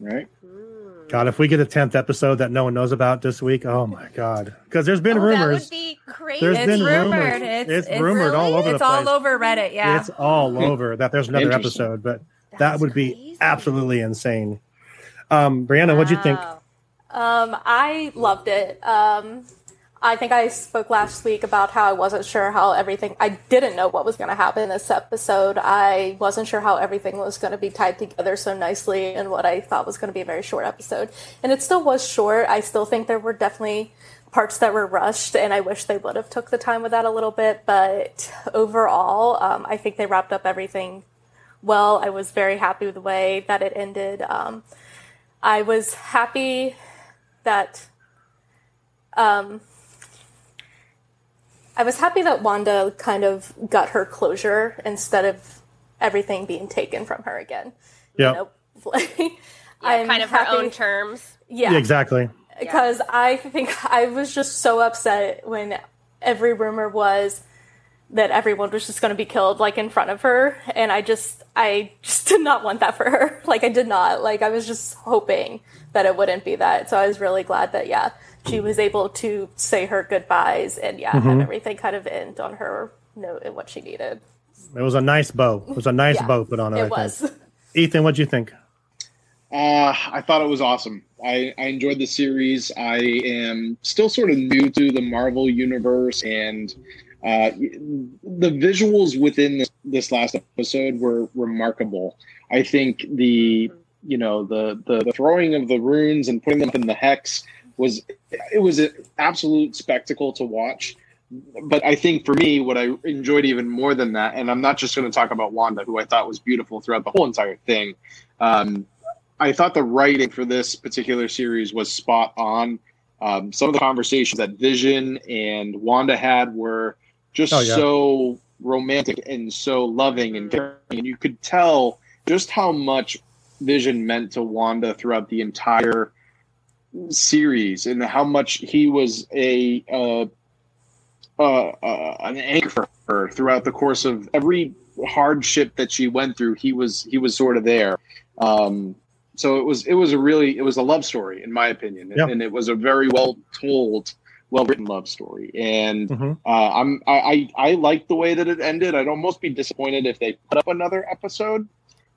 Right. God, if we get a tenth episode that no one knows about this week, oh my god! Because there's been oh, that rumors. would be crazy. There's It's been rumored. rumors. It's, It's rumored all over the It's all place. over Reddit. Yeah. It's all over that there's another episode, but that would be crazy. absolutely insane. Um, Brianna, what'd you think? Um, I loved it. Um, I think I spoke last week about how I wasn't sure how everything. I didn't know what was going to happen in this episode. I wasn't sure how everything was going to be tied together so nicely in what I thought was going to be a very short episode. And it still was short. I still think there were definitely parts that were rushed, and I wish they would have took the time with that a little bit. But overall, um, I think they wrapped up everything well. I was very happy with the way that it ended. Um, I was happy that um I was happy that Wanda kind of got her closure instead of everything being taken from her again. Yeah, You know, like, Yeah, I'm kind of her happy- own terms. Yeah, Yeah, exactly. because I think I was just so upset when every rumor was that everyone was just going to be killed like in front of her and I just I just did not want that for her. Like I did not. Like I was just hoping that it wouldn't be that. So I was really glad that yeah, she was able to say her goodbyes and yeah, Mm-hmm. have everything kind of end on her note and what she needed. It was a nice bow. It was a nice Yeah, bow put on it. I It think. was. Ethan, what'd you think? Uh, I thought it was awesome. I, I enjoyed the series. I am still sort of new to the Marvel universe, and uh, the visuals within this, this last episode were remarkable. I think the you know the, the the throwing of the runes and putting them in the hex was it was an absolute spectacle to watch. But I think for me, what I enjoyed even more than that, and I'm not just going to talk about Wanda, who I thought was beautiful throughout the whole entire thing. Um, I thought the writing for this particular series was spot on. Um, some of the conversations that Vision and Wanda had were just Oh, yeah. so romantic and so loving and caring, and you could tell just how much Vision meant to Wanda throughout the entire series, and how much he was a uh, uh, uh, an anchor for her throughout the course of every hardship that she went through. He was he was sort of there. Um, so it was it was a really it was a love story in my opinion, Yeah. and it was a very well told, well written love story. And Mhm. uh, I'm I, I I like the way that it ended. I'd almost be disappointed if they put up another episode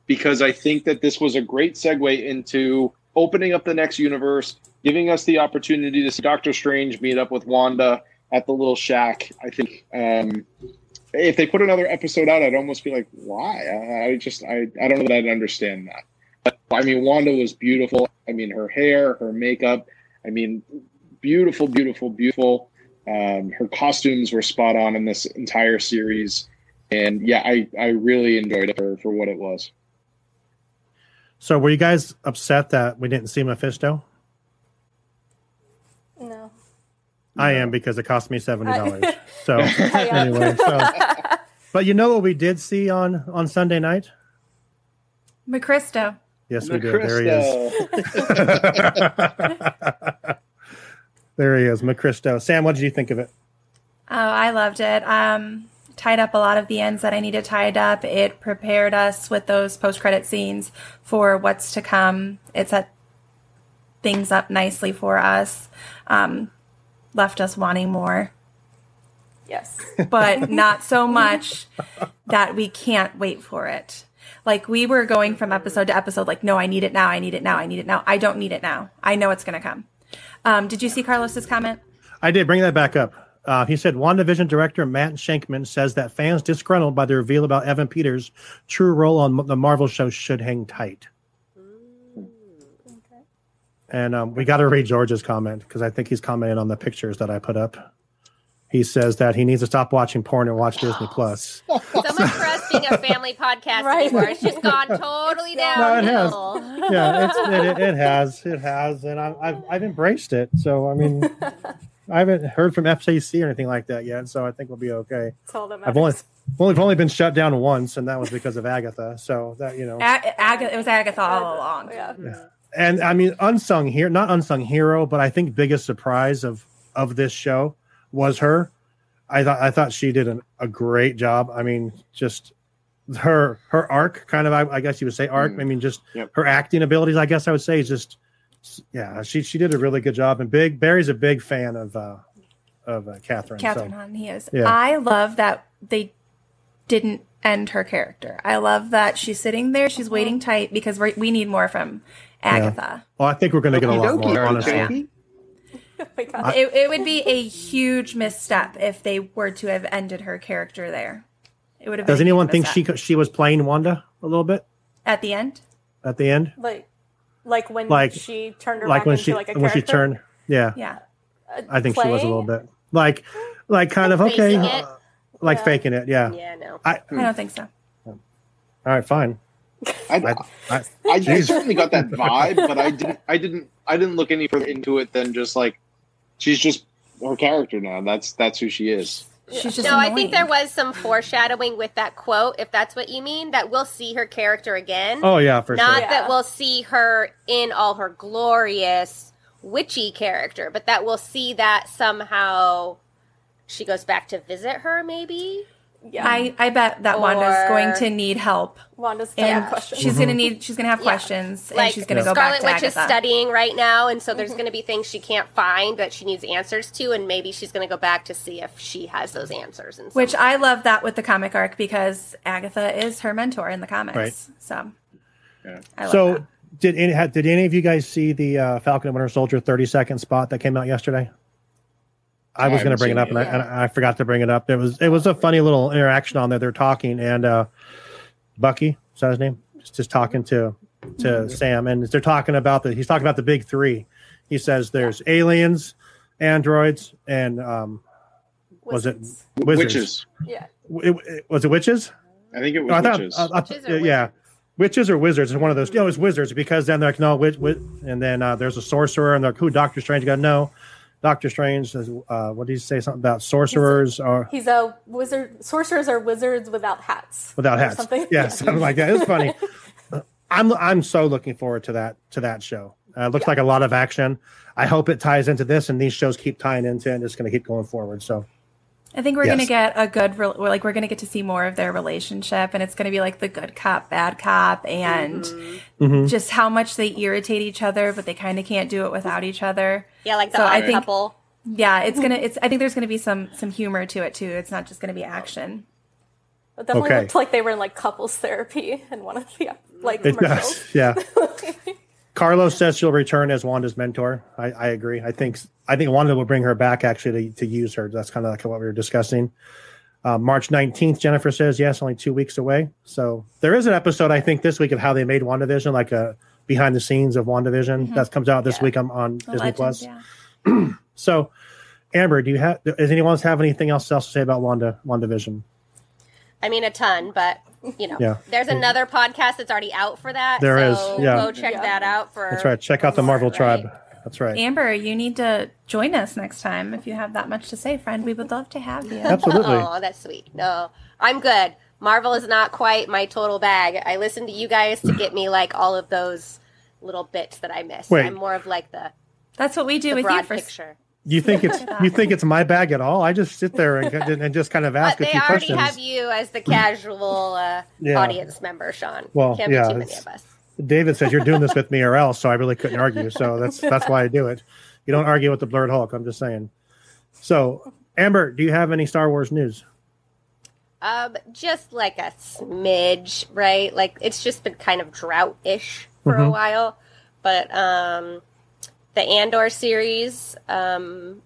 because I think that this was a great segue into opening up the next universe, giving us the opportunity to see Doctor Strange meet up with Wanda. at the little shack. I think um, if they put another episode out, I'd almost be like, why? I, I just I, I don't know that I'd understand that. But, I mean, Wanda was beautiful. I mean, her hair, her makeup. I mean, beautiful, beautiful, beautiful. Um, her costumes were spot on in this entire series, and yeah, I I really enjoyed it for for what it was. So, were you guys upset that we didn't see Mephisto? No. I am because it cost me seventy dollars. So, anyway, so but you know what we did see on on Sunday night? McChristo. Yes, we did. There he is. there he is, McChristo. Sam, what did you think of it? Oh, I loved it. Um, tied up a lot of the ends that I needed tied up. It prepared us with those post credit scenes for what's to come. It set things up nicely for us. Um, left us wanting more, Yes. but not so much that we can't wait for it. Like we were going from episode to episode, like, no, I need it now. I need it now. I need it now. I don't need it now. I know it's going to come. Um, did you see Carlos's comment? I did bring that back up. Uh, he said WandaVision director Matt Shakman says that fans disgruntled by the reveal about Evan Peters' true role on the Marvel show should hang tight. And um, we got to read George's comment because I think he's commenting on the pictures that I put up. He says that he needs to stop watching porn and watch Disney Plus. So much for us being a family podcast Right. anymore. It's just gone totally No, it has. yeah, it's, it, it, it has, it has, and I, I've I've embraced it. So I mean, I haven't heard from FCC or anything like that yet. So I think we'll be okay. That's all that I've only matters. only only been shut down once, and that was because of Agatha. So that you know, A- Ag- it was Agatha all along. Yeah. and I mean, unsung here, not unsung hero, but I think biggest surprise of of this show was her. I thought I thought she did an, a great job. I mean, just her her arc, kind of. I, I guess you would say arc. Mm. I mean, just Yep. her acting abilities. I guess I would say is just, yeah, she she did a really good job. And big Barry's a big fan of uh of uh, Kathryn. Kathryn so. Hahn, he is. Yeah. I love that they didn't end her character. I love that she's sitting there, she's waiting tight because we we need more from Agatha. Well, I think we're going to get a lot Okey-dokey, more. Artichoke. Honestly, Oh my God. It, it would be a huge misstep if they were to have ended her character there. It would have. does been a anyone think she misstep. co- she was playing Wanda a little bit at the end? at the end? like, like when Like- she turned her like back when into she like a when she turned yeah Yeah, i think she was a little bit like like kind of okay it? uh, like Yeah. faking it yeah, Yeah, no. i I don't think so. all right fine I, I, I, I, I certainly got that vibe, but I didn't. I didn't. I didn't look any further into it than just like she's just her character now. That's that's who she is. She's just No, I think there was some foreshadowing with that quote, if that's what you mean, that we'll see her character again. oh yeah for Not sure Yeah. that we'll see her in all her glorious witchy character, but that we'll see that somehow she goes back to visit her, maybe. Yeah. I, I bet that Wanda's going to need help, Wanda's and yeah. question. she's going to need. She's going to have Yeah. questions, and she's going to go back to Scarlet to Witch is studying right now, and so there's going to be things she can't find that she needs answers to, and maybe she's going to go back to see if she has those answers. And Which I love that with the comic arc because Agatha is her mentor in the comics. Right. So, Yeah. I love so that. did any did any of you guys see the uh, falcon and winter soldier 30 second spot that came out yesterday i I was going to bring it up it and I, and I forgot to bring it up it was it was a funny little interaction on there they're talking and uh bucky is that his name just, just talking to to sam and they're talking about the he's talking about the big three he says there's aliens androids and um was it Wizards. wizards Witches. Yeah. W- it- it- was it witches I think it was no, I thought, witches. I- I- Witches or yeah, witches or wizards is one of those. No, it's wizards because then they're like, no, wit, wit, and then uh, there's a sorcerer, and they're like, who? Doctor Strange. Got no. Doctor Strange says, uh, what did he say? Something about sorcerers or He's a wizard. Sorcerers are wizards without hats. without hats. Something. Yeah, something like that. It's funny. I'm I'm so looking forward to that to that show. Uh, it looks like a lot of action. I hope it ties into this, and these shows keep tying into it, and it's going to keep going forward. So I think we're Yes. going to get a good, re- like, we're going to get to see more of their relationship, and it's going to be like the good cop, bad cop, and Mhm. just how much they irritate each other, but they kind of can't do it without each other. yeah, like the So I think- couple. Yeah, it's gonna. It's. I think there's gonna be some some humor to it too. It's not just gonna be action. It definitely Okay. looked like they were in like couples therapy in one of the like it does. Yeah. Carlos says she'll return as Wanda's mentor. I, I agree. I think I think Wanda will bring her back actually to, to use her. That's kind of like what we were discussing. Uh, March 19th, Jennifer says, yes, only two weeks away. So there is an episode, I think, this week of how they made WandaVision, like a behind the scenes of WandaVision. Mhm. That comes out this Yeah. week on, on Disney Legends, Plus. yeah. So, Amber, do you have, does anyone else have anything else else to say about Wanda, WandaVision? I mean, a ton, but you know, Yeah. there's another podcast that's already out for that. There There is, is, yeah. Go check Yeah. that out for. That's right. Check out the Marvel more, Tribe. That's right. Amber, you need to join us next time if you have that much to say, friend. We would love to have you. Absolutely. Oh, that's sweet. No, I'm good. Marvel is not quite my total bag. I listen to you guys to get me like all of those little bits that I miss. Wait. I'm more of like the, That's what we do with you broad for picture. You think it's you think it's my bag at all? I just sit there and, and just kind of ask But a they already have you as the casual uh, Yeah. audience member, Sean. Well, Can't yeah, be too many of us. David says you're doing this with me or else, so I really couldn't argue. So that's that's why I do it. You don't argue with the blurred Hulk. I'm just saying. So, Amber, do you have any Star Wars news? Um, just like a smidge, right? Like it's just been kind of drought-ish for a Mhm. while. But um, the Andor series, um,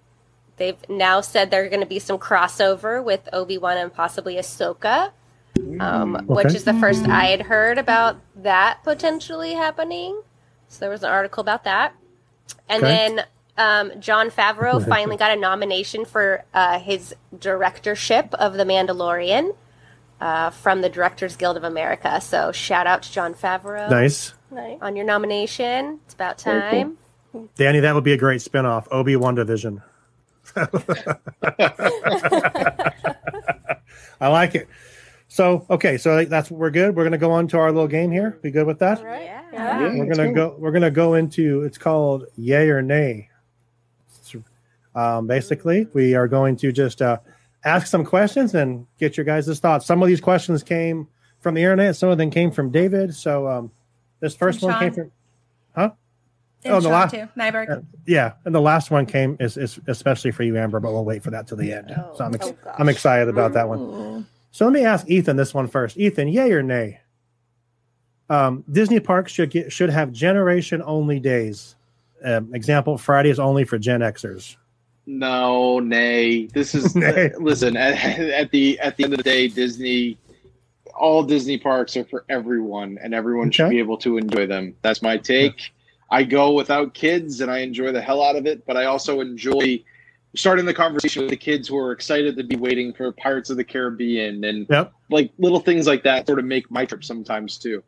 they've now said there's going to be some crossover with Obi Wan and possibly Ahsoka, um, which is the first I had heard about that potentially happening. So there was an article about that, and Okay. then um, Jon Favreau finally got a nomination for uh, his directorship of The Mandalorian uh, from the Directors Guild of America. So shout out to Jon Favreau Nice, Nice. on your nomination. It's about Very cool. time. Danny. That would be a great spinoff. Obi Wan Division. I like it. So, okay, so that's we're good. We're gonna go on to our little game here. Be good with that? All right. Yeah. Yeah. we're gonna go. We're gonna go into. It's called Yay or Nay. Um, basically, we are going to just uh, ask some questions and get your guys' thoughts. Some of these questions came from the internet. Some of them came from David. So um, this first From one came from And Oh, the Sean last- too. Nyberg. uh, yeah, and the last one came is, is especially for you, Amber. But we'll wait for that till the end. Oh, so I'm ex- oh. I'm excited about that one. So let me ask Ethan this one first. Ethan, yay or nay? Um, Disney parks should get should have generation only days. Um, example: Friday is only for Gen Xers. No, nay. This is Nay. listen. At, at the at the end of the day, Disney, all Disney parks are for everyone, and everyone should be able to enjoy them. That's my take. I go without kids, and I enjoy the hell out of it. But I also enjoy starting the conversation with the kids who are excited to be waiting for Pirates of the Caribbean and Yep. like little things like that. Sort of make my trip sometimes too.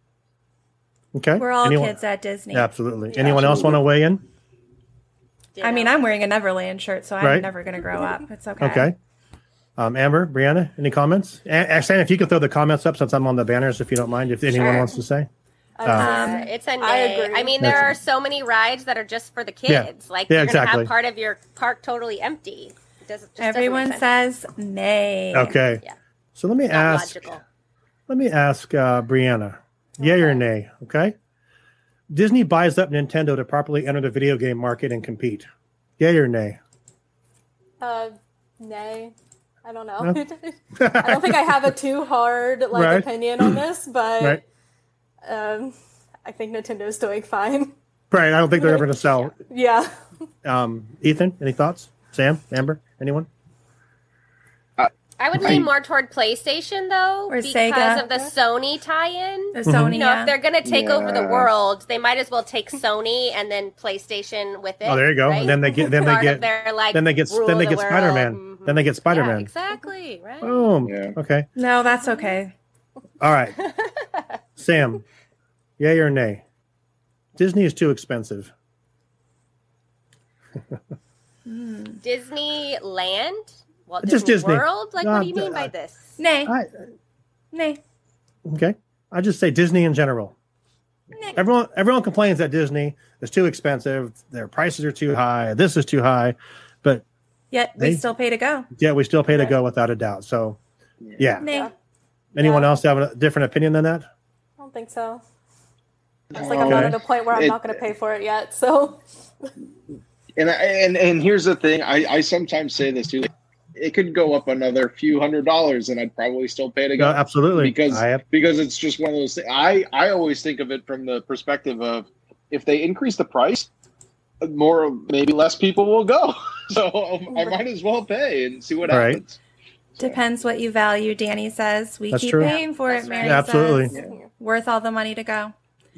Okay. We're all Anyone- kids at Disney. Absolutely. Yeah. Anyone else want to weigh in? I mean, I'm wearing a Neverland shirt, so I'm Right. never going to grow up. It's okay. Okay. Um, Amber, Brianna, any comments? A- Sam, if you could throw the comments up since I'm on the banners, if you don't mind, if anyone Sure. wants to say. I Um, it's a nay. I I, mean, there That's- are so many rides that are just for the Yeah. kids. Like Yeah, you're gonna have part of your park totally empty. Does- just Everyone says nay. Okay. Yeah. So let me Not ask. logical. Let me ask uh, Brianna, yay or nay? Okay. Disney buys up Nintendo to properly enter the video game market and compete. Yay or nay? Uh, nay. I don't know. No? I don't think I have a too hard like Right. opinion on this, but Right. Um, I think Nintendo's doing fine. Right. I don't think they're ever going to sell. Yeah. Um, Ethan, any thoughts? Sam, Amber, anyone? I would lean more toward PlayStation though, Or because Sega. of the Sony tie-in. The Mm-hmm. Sony. You know, yeah. if they're gonna take over the world, they might as well take Sony and then PlayStation with it. Oh, there you go. right? And then they get then they get of their, like, then they get then they of the get Spider Man. world. Mhm. Then they get Spider Yeah, Man. exactly. Right. Boom. Yeah. Okay. no, that's okay. All right. Sam, yay or nay? Disney is too expensive. Disneyland? Well, Just Disney, Disney. World? Like, No, what do you d- mean by this? Nay. I, Nay. okay. I just say Disney in general. Nay. Everyone everyone complains that Disney is too expensive. Their prices are too high. This is too high. But Yet Nay. we still pay to go. yeah, we still pay to go without a doubt. So yeah. Nay. Anyone Yeah. else have a different opinion than that? I don't think so. It's like I'm not at a point where I'm It- not going to pay for it yet. So And I- and and here's the thing. I I sometimes say this too. It could go up another few hundred dollars, and I'd probably still pay to No, go. absolutely. because I have, because it's just one of those things. I I always think of it from the perspective of if they increase the price, more maybe less people will go. So I might as well pay and see what Right. happens. Depends what you value, Danny says. We That's keep true. paying for That's it. Mary Yeah, absolutely. says. Worth all the money to go.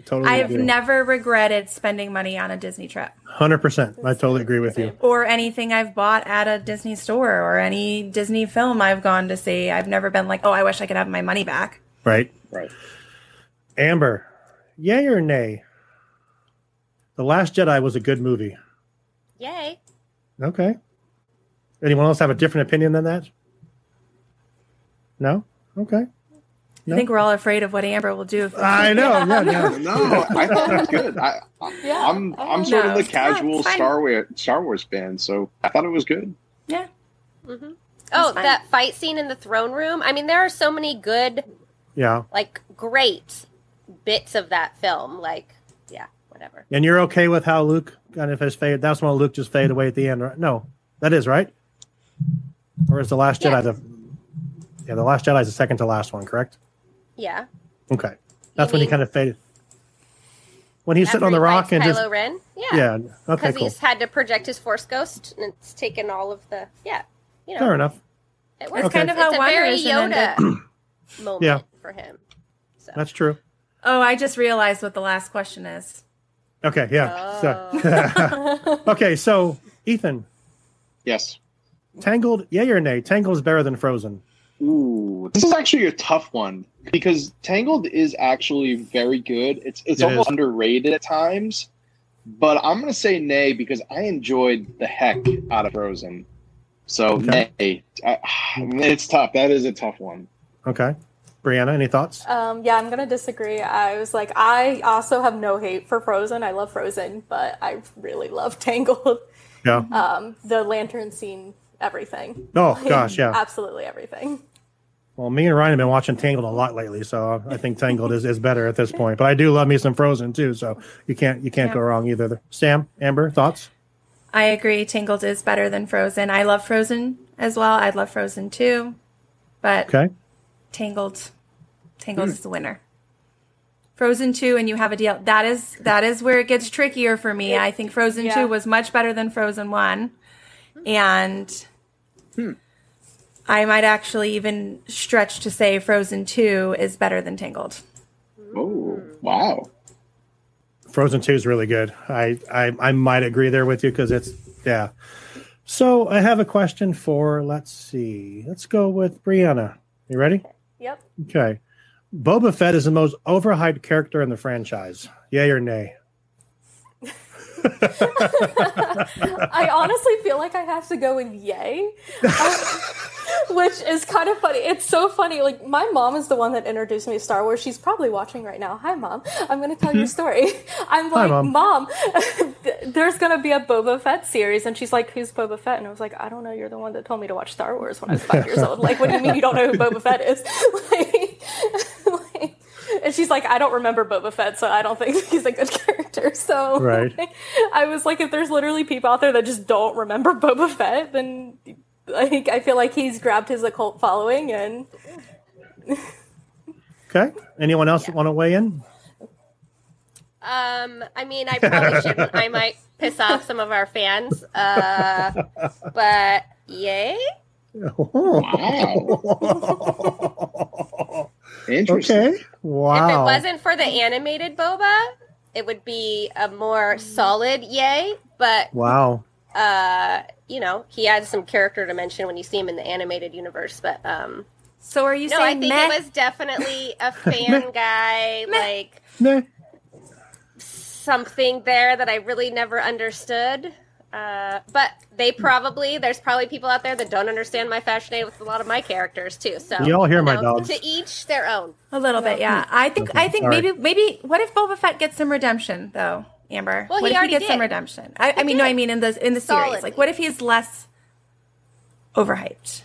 Totally. I've agree. never regretted spending money on a Disney trip Hundred percent. I totally agree with you. or anything I've bought at a Disney store or any Disney film I've gone to see. I've never been like, oh, I wish I could have my money back. Right. Right. Amber, yay or nay? The Last Jedi was a good movie. Yay. Okay. Anyone else have a different opinion than that? No? Okay. No? I think we're all afraid of what Amber will do. If I know. Yeah, yeah. No, I thought it was good. I, I, Yeah, I'm I I'm sort know. of the casual it's fine. Star Wars Star Wars fan, so I thought it was good. yeah. Mm-hmm. Oh, fine. that fight scene in the throne room. I mean, there are so many good, Yeah. like, great bits of that film. Like, yeah, whatever. And you're okay with how Luke kind of has faded? That's when Luke just faded mm-hmm. away at the end, right? No, that is right. Or is the Last Jedi Yeah. the? Yeah, the Last Jedi is the second to last one, correct? Yeah. Okay, that's when he kind of faded. When he's sitting on the rock and Kylo just Ren. Yeah. yeah, okay, Because cool, he's had to project his Force Ghost, and it's taken all of the yeah. You know, fair enough. it was That's kind of how it's a very WandaVision Yoda moment Yeah. for him. So. That's true. Oh, I just realized what the last question is. Okay, yeah. Oh. So, okay, so Ethan, Yes. Tangled, yay or nay? Tangled is better than Frozen. Ooh, this is actually a tough one because Tangled is actually very good. It's it's It almost is. underrated at times, but I'm gonna say nay because I enjoyed the heck out of Frozen. So Okay. nay, I, it's tough. That is a tough one. Okay, Brianna, any thoughts? Um, yeah, I'm gonna disagree. I was like, I also have no hate for Frozen. I love Frozen, but I really love Tangled. Yeah. Um, the lantern scene, everything. Oh gosh, yeah. Absolutely everything. Well, me and Ryan have been watching Tangled a lot lately, so I think Tangled is, is better at this point. But I do love me some Frozen too, so you can't you can't Yeah. go wrong either. Sam, Amber, thoughts? I agree. Tangled is better than Frozen. I love Frozen as well. I'd love Frozen too, but Okay. Tangled, Tangled hmm. is the winner. Frozen two, and you have a deal. That is that is where it gets trickier for me. I think Frozen Yeah. two was much better than Frozen one, and hmm. I might actually even stretch to say Frozen two is better than Tangled. Oh wow! Frozen Two is really good. I I, I might agree there with you because it's yeah. So I have a question for let's see. Let's go with Brianna. You ready? Yep. Okay. Boba Fett is the most overhyped character in the franchise. Yay or nay? I honestly feel like I have to go with yay, um, which is kind of funny. It's so funny. Like my mom is the one that introduced me to Star Wars. She's probably watching right now. Hi, mom. I'm going to tell you a mm-hmm. story. I'm Hi, like, Mom. mom, there's going to be a Boba Fett series, and she's like, who's Boba Fett? And I was like, I don't know. You're the one that told me to watch Star Wars when I was five years old. Like, what do you mean you don't know who Boba Fett is? like, like- and she's like, I don't remember Boba Fett, so I don't think he's a good character. So Right. I was like, if there's literally people out there that just don't remember Boba Fett, then like I feel like he's grabbed his occult following and Okay. Anyone else want to weigh in? Um, I mean, I probably shouldn't. I might piss off some of our fans. Uh, but yay. Interesting. okay. If it wasn't for the animated Boba, it would be a more solid yay. But wow. Uh, you know, he adds some character dimension when you see him in the animated universe. But um, So are you no, I think meh? it was definitely a fan guy, like Nah. something there that I really never understood. Uh, but they probably there's probably people out there that don't understand my fascinate with a lot of my characters too. So You all hear my know, dogs. To each their own. A little bit, yeah. I think I think sorry. maybe maybe what if Boba Fett gets some redemption though, Amber? Well, what he if already he gets some redemption? I, I mean, no. I mean in the in the series. Like, what if he's less overhyped?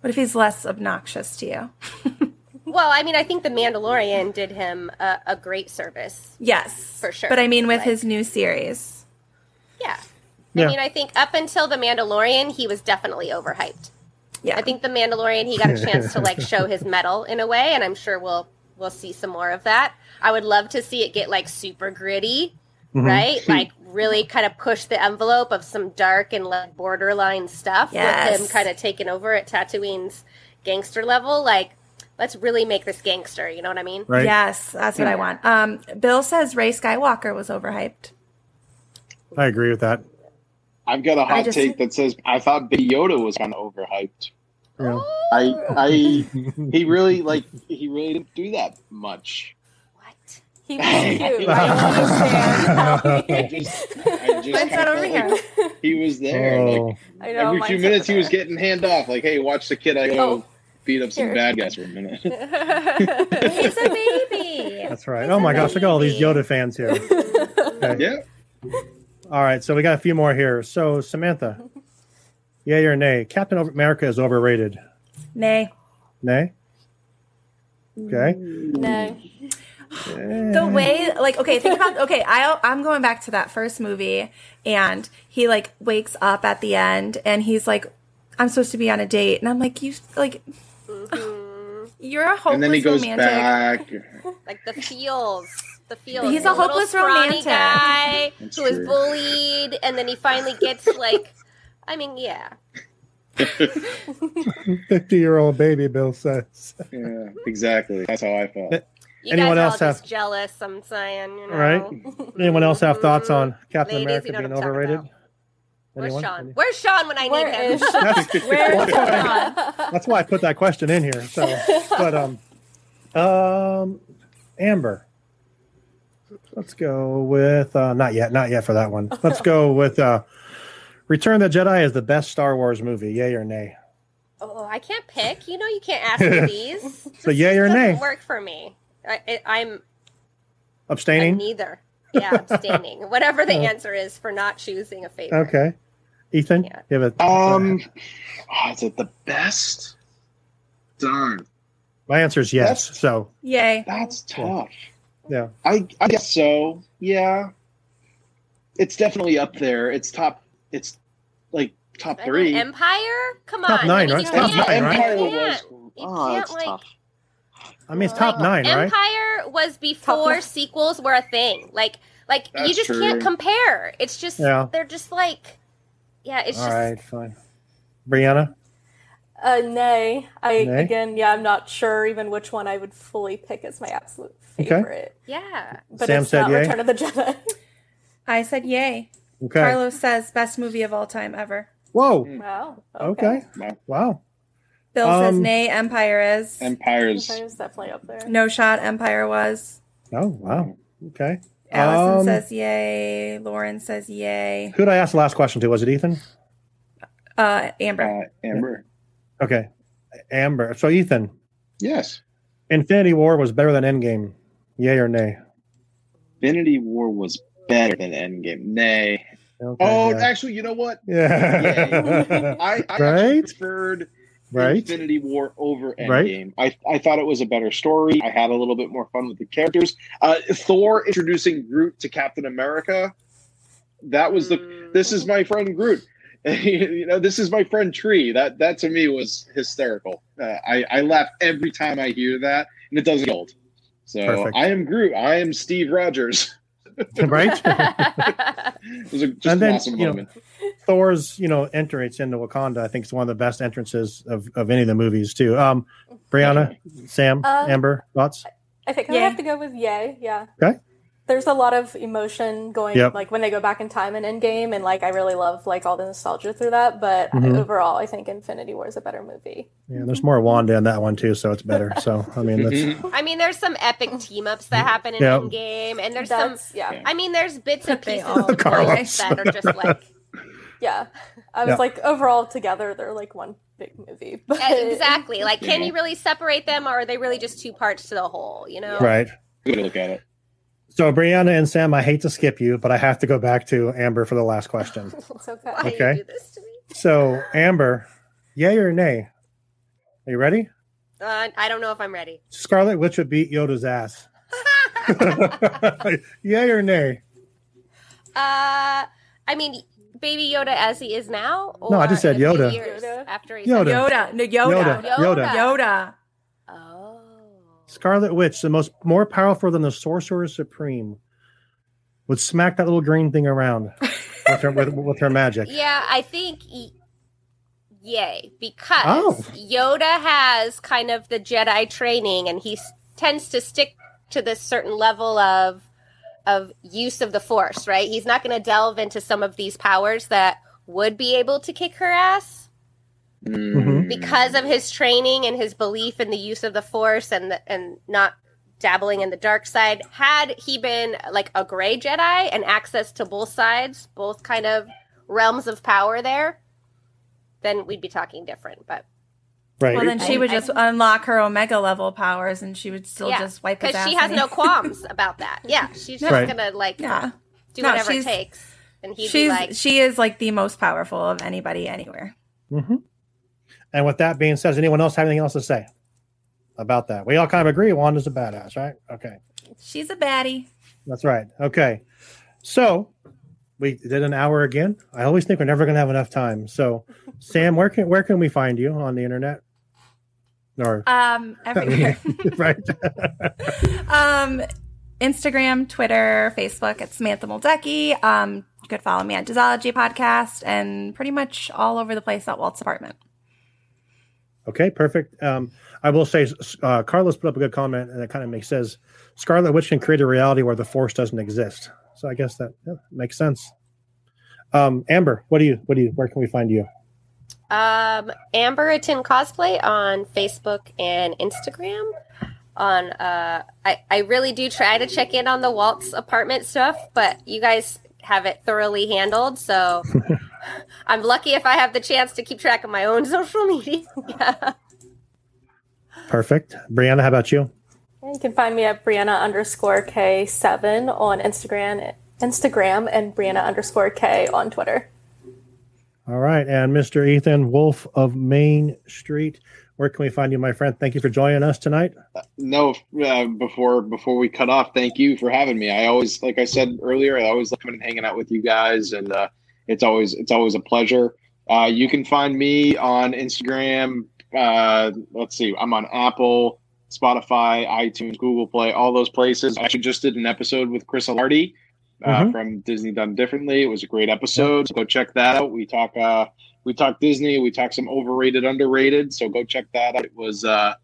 What if he's less obnoxious to you? Well, I mean, I think the Mandalorian did him a, a great service. Yes, For sure. But I mean, with Like- his new series, Yeah. Yeah. I mean, I think up until the Mandalorian, he was definitely overhyped. yeah. I think the Mandalorian, he got a chance to like show his mettle in a way, and I'm sure we'll we'll see some more of that. I would love to see it get like super gritty Mhm. right? like really kind of push the envelope of some dark and like borderline stuff Yes. with him kind of taking over at Tatooine's gangster level. Like, let's really make this gangster. You know what I mean? Right. Yes, that's what I want. Um, Bill says Rey Skywalker was overhyped. I agree with that. I've got a hot just- take that says I thought Baby Yoda was kind of overhyped. Yeah. I, I, he really like he really didn't do that much. What? He was cute. I understand. how I just, I just Mine's not over here. he was there. Oh, Like I know, every few minutes, he was getting hand off. Like, hey, watch the kid. I go Oh. beat up some Here. bad guys for a minute. He's a baby. that's right. Oh my gosh, look at all these Yoda fans here. Okay. yeah, All right, so we got a few more here. So Samantha, yay or nay? Captain America is overrated. Nay. Nay. Mm. Okay. No. The way like okay think about okay I, i'm going back to that first movie and he like wakes up at the end and he's like i'm supposed to be on a date and i'm like you like mm-hmm. you're a hopeless and then he goes romantic back. like the feels. The feels. He's a The hopeless romantic. guy That's who was true. bullied, and then he finally gets like. I mean, yeah. Fifty-year-old baby, Bill says. Yeah, exactly. That's how I felt. You Anyone guys are else all have- jealous. I'm saying, you know. Right? Anyone else have thoughts on Captain Ladies, America you know being what I'm talking overrated? about. Where's Anyone? Sean? Where's Sean when I Where need him? is That's, Where's that's why I put that question in here. So, but um, um, Amber. Let's go with uh, not yet, not yet for that one. Let's go with uh, Return of the Jedi is the best Star Wars movie. Yay or nay? oh, I can't pick. You know, you can't ask me these. So yay or doesn't nay? work for me. I, it, I'm, I'm Abstaining. neither. Yeah, abstaining. Whatever the answer is for not choosing a favorite. Okay. Ethan, Yeah. give it. Um, oh, is it the best? Darn, my answer is yes. That's- So yay that's tough. yeah, I I guess so. Yeah, it's definitely up there. It's top. It's like top I three. Empire? Come on. Top on. nine, right? Top nine, right? Empire was. Oh, can't, it's like- tough. I mean it's top nine, right? Empire was before sequels were a thing. Like, like you just true. can't compare. It's just Yeah. they're just like, yeah, it's All just right, fine. Brianna, Uh, nay. I Nay? again, yeah, I'm not sure even which one I would fully pick as my absolute favorite. Okay. favorite. yeah. But Sam it's said not yay? Return of the Jedi. i said yay okay. carlos says best movie of all time ever Whoa. wow. Okay. Wow. Wow. Bill says Um, nay empire is Empire's. Empire's definitely up there. no shot empire was Oh wow. Okay. allison Um, says yay lauren says yay Who did I ask the last question to? Was it Ethan? uh amber Uh, Amber. Okay. Amber. So Ethan, Yes. Infinity War was better than Endgame. Yay or nay? Infinity War was better than Endgame. Nay. Okay, Oh, yeah. actually, you know what? yeah. I, I actually Right? preferred right. Infinity War over Right. Endgame. I, I thought it was a better story. I had a little bit more fun with the characters. Uh, Thor introducing Groot to Captain America. That was the. This is my friend Groot. you know, this is my friend Tree. That that to me was hysterical. Uh, I I laugh every time I hear that, and it doesn't get old. So Perfect. I am Groot. I am Steve Rogers. right. It was a, just And an then, awesome you know, moment. Thor's, you know, entrance into Wakanda, I think is one of the best entrances of, of any of the movies too. Um, Brianna, Sam, Uh, Amber, thoughts? I think I have to go with yay. Yeah. Okay. There's a lot of emotion going, Yep. like when they go back in time and Endgame, and like I really love like all the nostalgia through that. But Mhm. overall, I think Infinity War is a better movie. Yeah, there's more Wanda in that one too, so it's better. So I mean, that's I mean, there's some epic team ups that happen in Yeah. Endgame, and there's some. Yeah, I mean, there's bits and They pieces all of that are just like yeah. I was Yeah. like overall together, they're like one big movie. But exactly like, can you really separate them, or are they really just two parts to the whole? You know, right. Good to look at it. So Brianna and Sam, I hate to skip you, but I have to go back to Amber for the last question. Okay. Okay. do this to me? So Amber, yay or nay? Are you ready? Uh, I don't know if I'm ready. Scarlet Witch would beat Yoda's ass. yay or nay? Uh, I mean, Baby Yoda as he is now. No, I just said in a few Yoda. Yoda. After he's Yoda. yoda no yoda Yoda. Yoda. yoda Oh. Scarlet Witch, the most more powerful than the Sorcerer Supreme. would smack that little green thing around with her with, with her magic. Yeah, I think y- yay because Oh. Yoda has kind of the Jedi training, and he s- tends to stick to this certain level of of use of the Force. Right? He's not going to delve into some of these powers that would be able to kick her ass Mhm. because of his training and his belief in the use of the Force and the, and not dabbling in the dark side. Had he been like a gray Jedi and access to both sides, both kind of realms of power there, then we'd be talking different. But Right. Well, then she I- would I- just unlock her Omega level powers, and she would still yeah, just wipe his because she has and- no qualms about that. Yeah, she's just Right. gonna like Yeah, do No, whatever it takes, and he'd she's be like, she is like the most powerful of anybody anywhere. hmm And with that being said, does anyone else have anything else to say about that? We all kind of agree Wanda's a badass, right? Okay. She's a baddie. That's right. Okay. So we did an hour again. I always think we're never going to have enough time. So, Sam, where can where can we find you on the internet? Or Um, everywhere. right? um, Instagram, Twitter, Facebook. It's Samantha Moldecki. Um, you could follow me at Disology Podcast and pretty much all over the place at Walt's apartment. okay, perfect. Um, I will say, uh, Carlos put up a good comment, and it kind of makes says Scarlet Witch can create a reality where the Force doesn't exist. So I guess that yeah, makes sense. Um, Amber, what do you what do you where can we find you? Um, Amber Atin cosplay on Facebook and Instagram. On uh, I I really do try to check in on the Waltz apartment stuff, but you guys have it thoroughly handled. So I'm lucky if I have the chance to keep track of my own social media. yeah. Perfect. Brianna, how about you? You can find me at Brianna underscore K7 on Instagram, Instagram, and Brianna underscore K on Twitter. All right, and Mr. Ethan Wolf of Main Street, where can we find you, my friend? Thank you for joining us tonight. no uh, before before we cut off thank you for having me i always like i said earlier i always love coming and hanging out with you guys and uh, it's always it's always a pleasure uh, you can find me on instagram uh, let's see i'm on apple spotify itunes google play all those places i actually just did an episode with chris alardi uh, Mhm. from disney done differently it was a great episode so go check that out we talk uh, we talk disney we talk some overrated underrated so go check that out it was uh,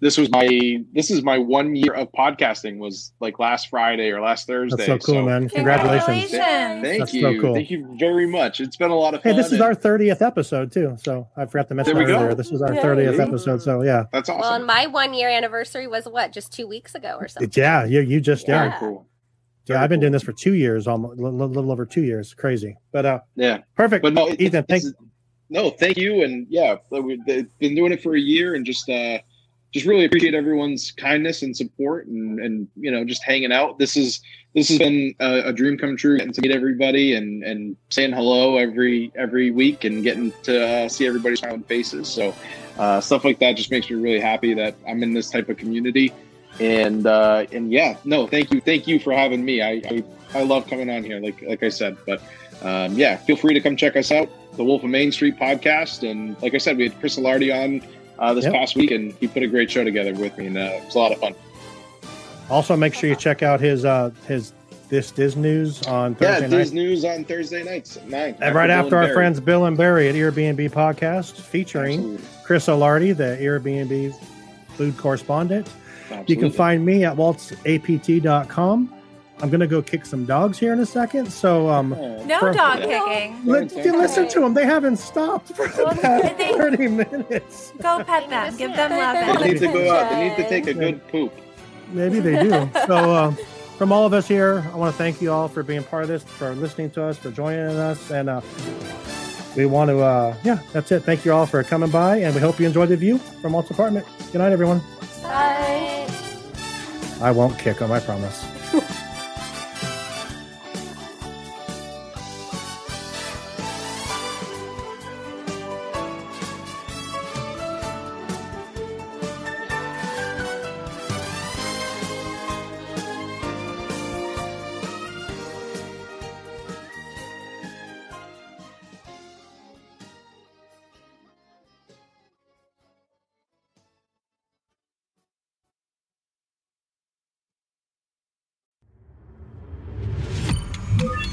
this was my this is my one year of podcasting was like last Friday or last Thursday. That's so cool, man. Congratulations. Congratulations. Thank That's you. so cool. Thank you very much. It's been a lot of Hey, this is our 30th episode, too. So I forgot to mention There we that go. earlier. This is our Yay. 30th episode. So, yeah. that's Well, awesome. and my one year anniversary was what, just two weeks ago or something. Yeah, you, you just, yeah. Yeah. cool. Yeah, I've been cool. doing this for two years, almost a little, little over two years. Crazy. But uh Yeah, perfect. but no, Ethan, it's- thank no, thank you, and yeah, we've been doing it for a year, and just uh, just really appreciate everyone's kindness and support, and and you know, just hanging out. This is this has been a, a dream come true, getting to meet everybody and and saying hello every every week, and getting to uh, see everybody's smiling faces. So uh, stuff like that just makes me really happy that I'm in this type of community. And uh, and yeah, no, thank you, thank you for having me. I, I I love coming on here, like like I said. But um, yeah, feel free to come check us out, the Wolf of Main Street podcast. And like I said, we had Chris Alardi on uh, this Yep. past week, and he put a great show together with me, and uh, it was a lot of fun. Also, make sure you check out his uh his This Diz News on Thursday yeah, night. Diz News on Thursday nights at nine. And right after our friends Bill and Barry at Airbnb Podcast, featuring Absolutely. Chris Alardi, the Airbnb food correspondent. You can find me at waltsapt.com. I'm going to go kick some dogs here in a second. So, um, Oh, No For- dog Yeah. kicking. let, Okay. listen to them. They haven't stopped for the Well, past they- 30 minutes. Go pet them. Give a them love. They need to go out. They need to take a good poop. Maybe they do. so, um, from all of us here, I want to thank you all for being part of this, for listening to us, for joining us. And uh, we want to, uh, yeah, that's it. Thank you all for coming by. And we hope you enjoyed the view from Walt's apartment. Good night, everyone. Bye. I won't kick them, I promise.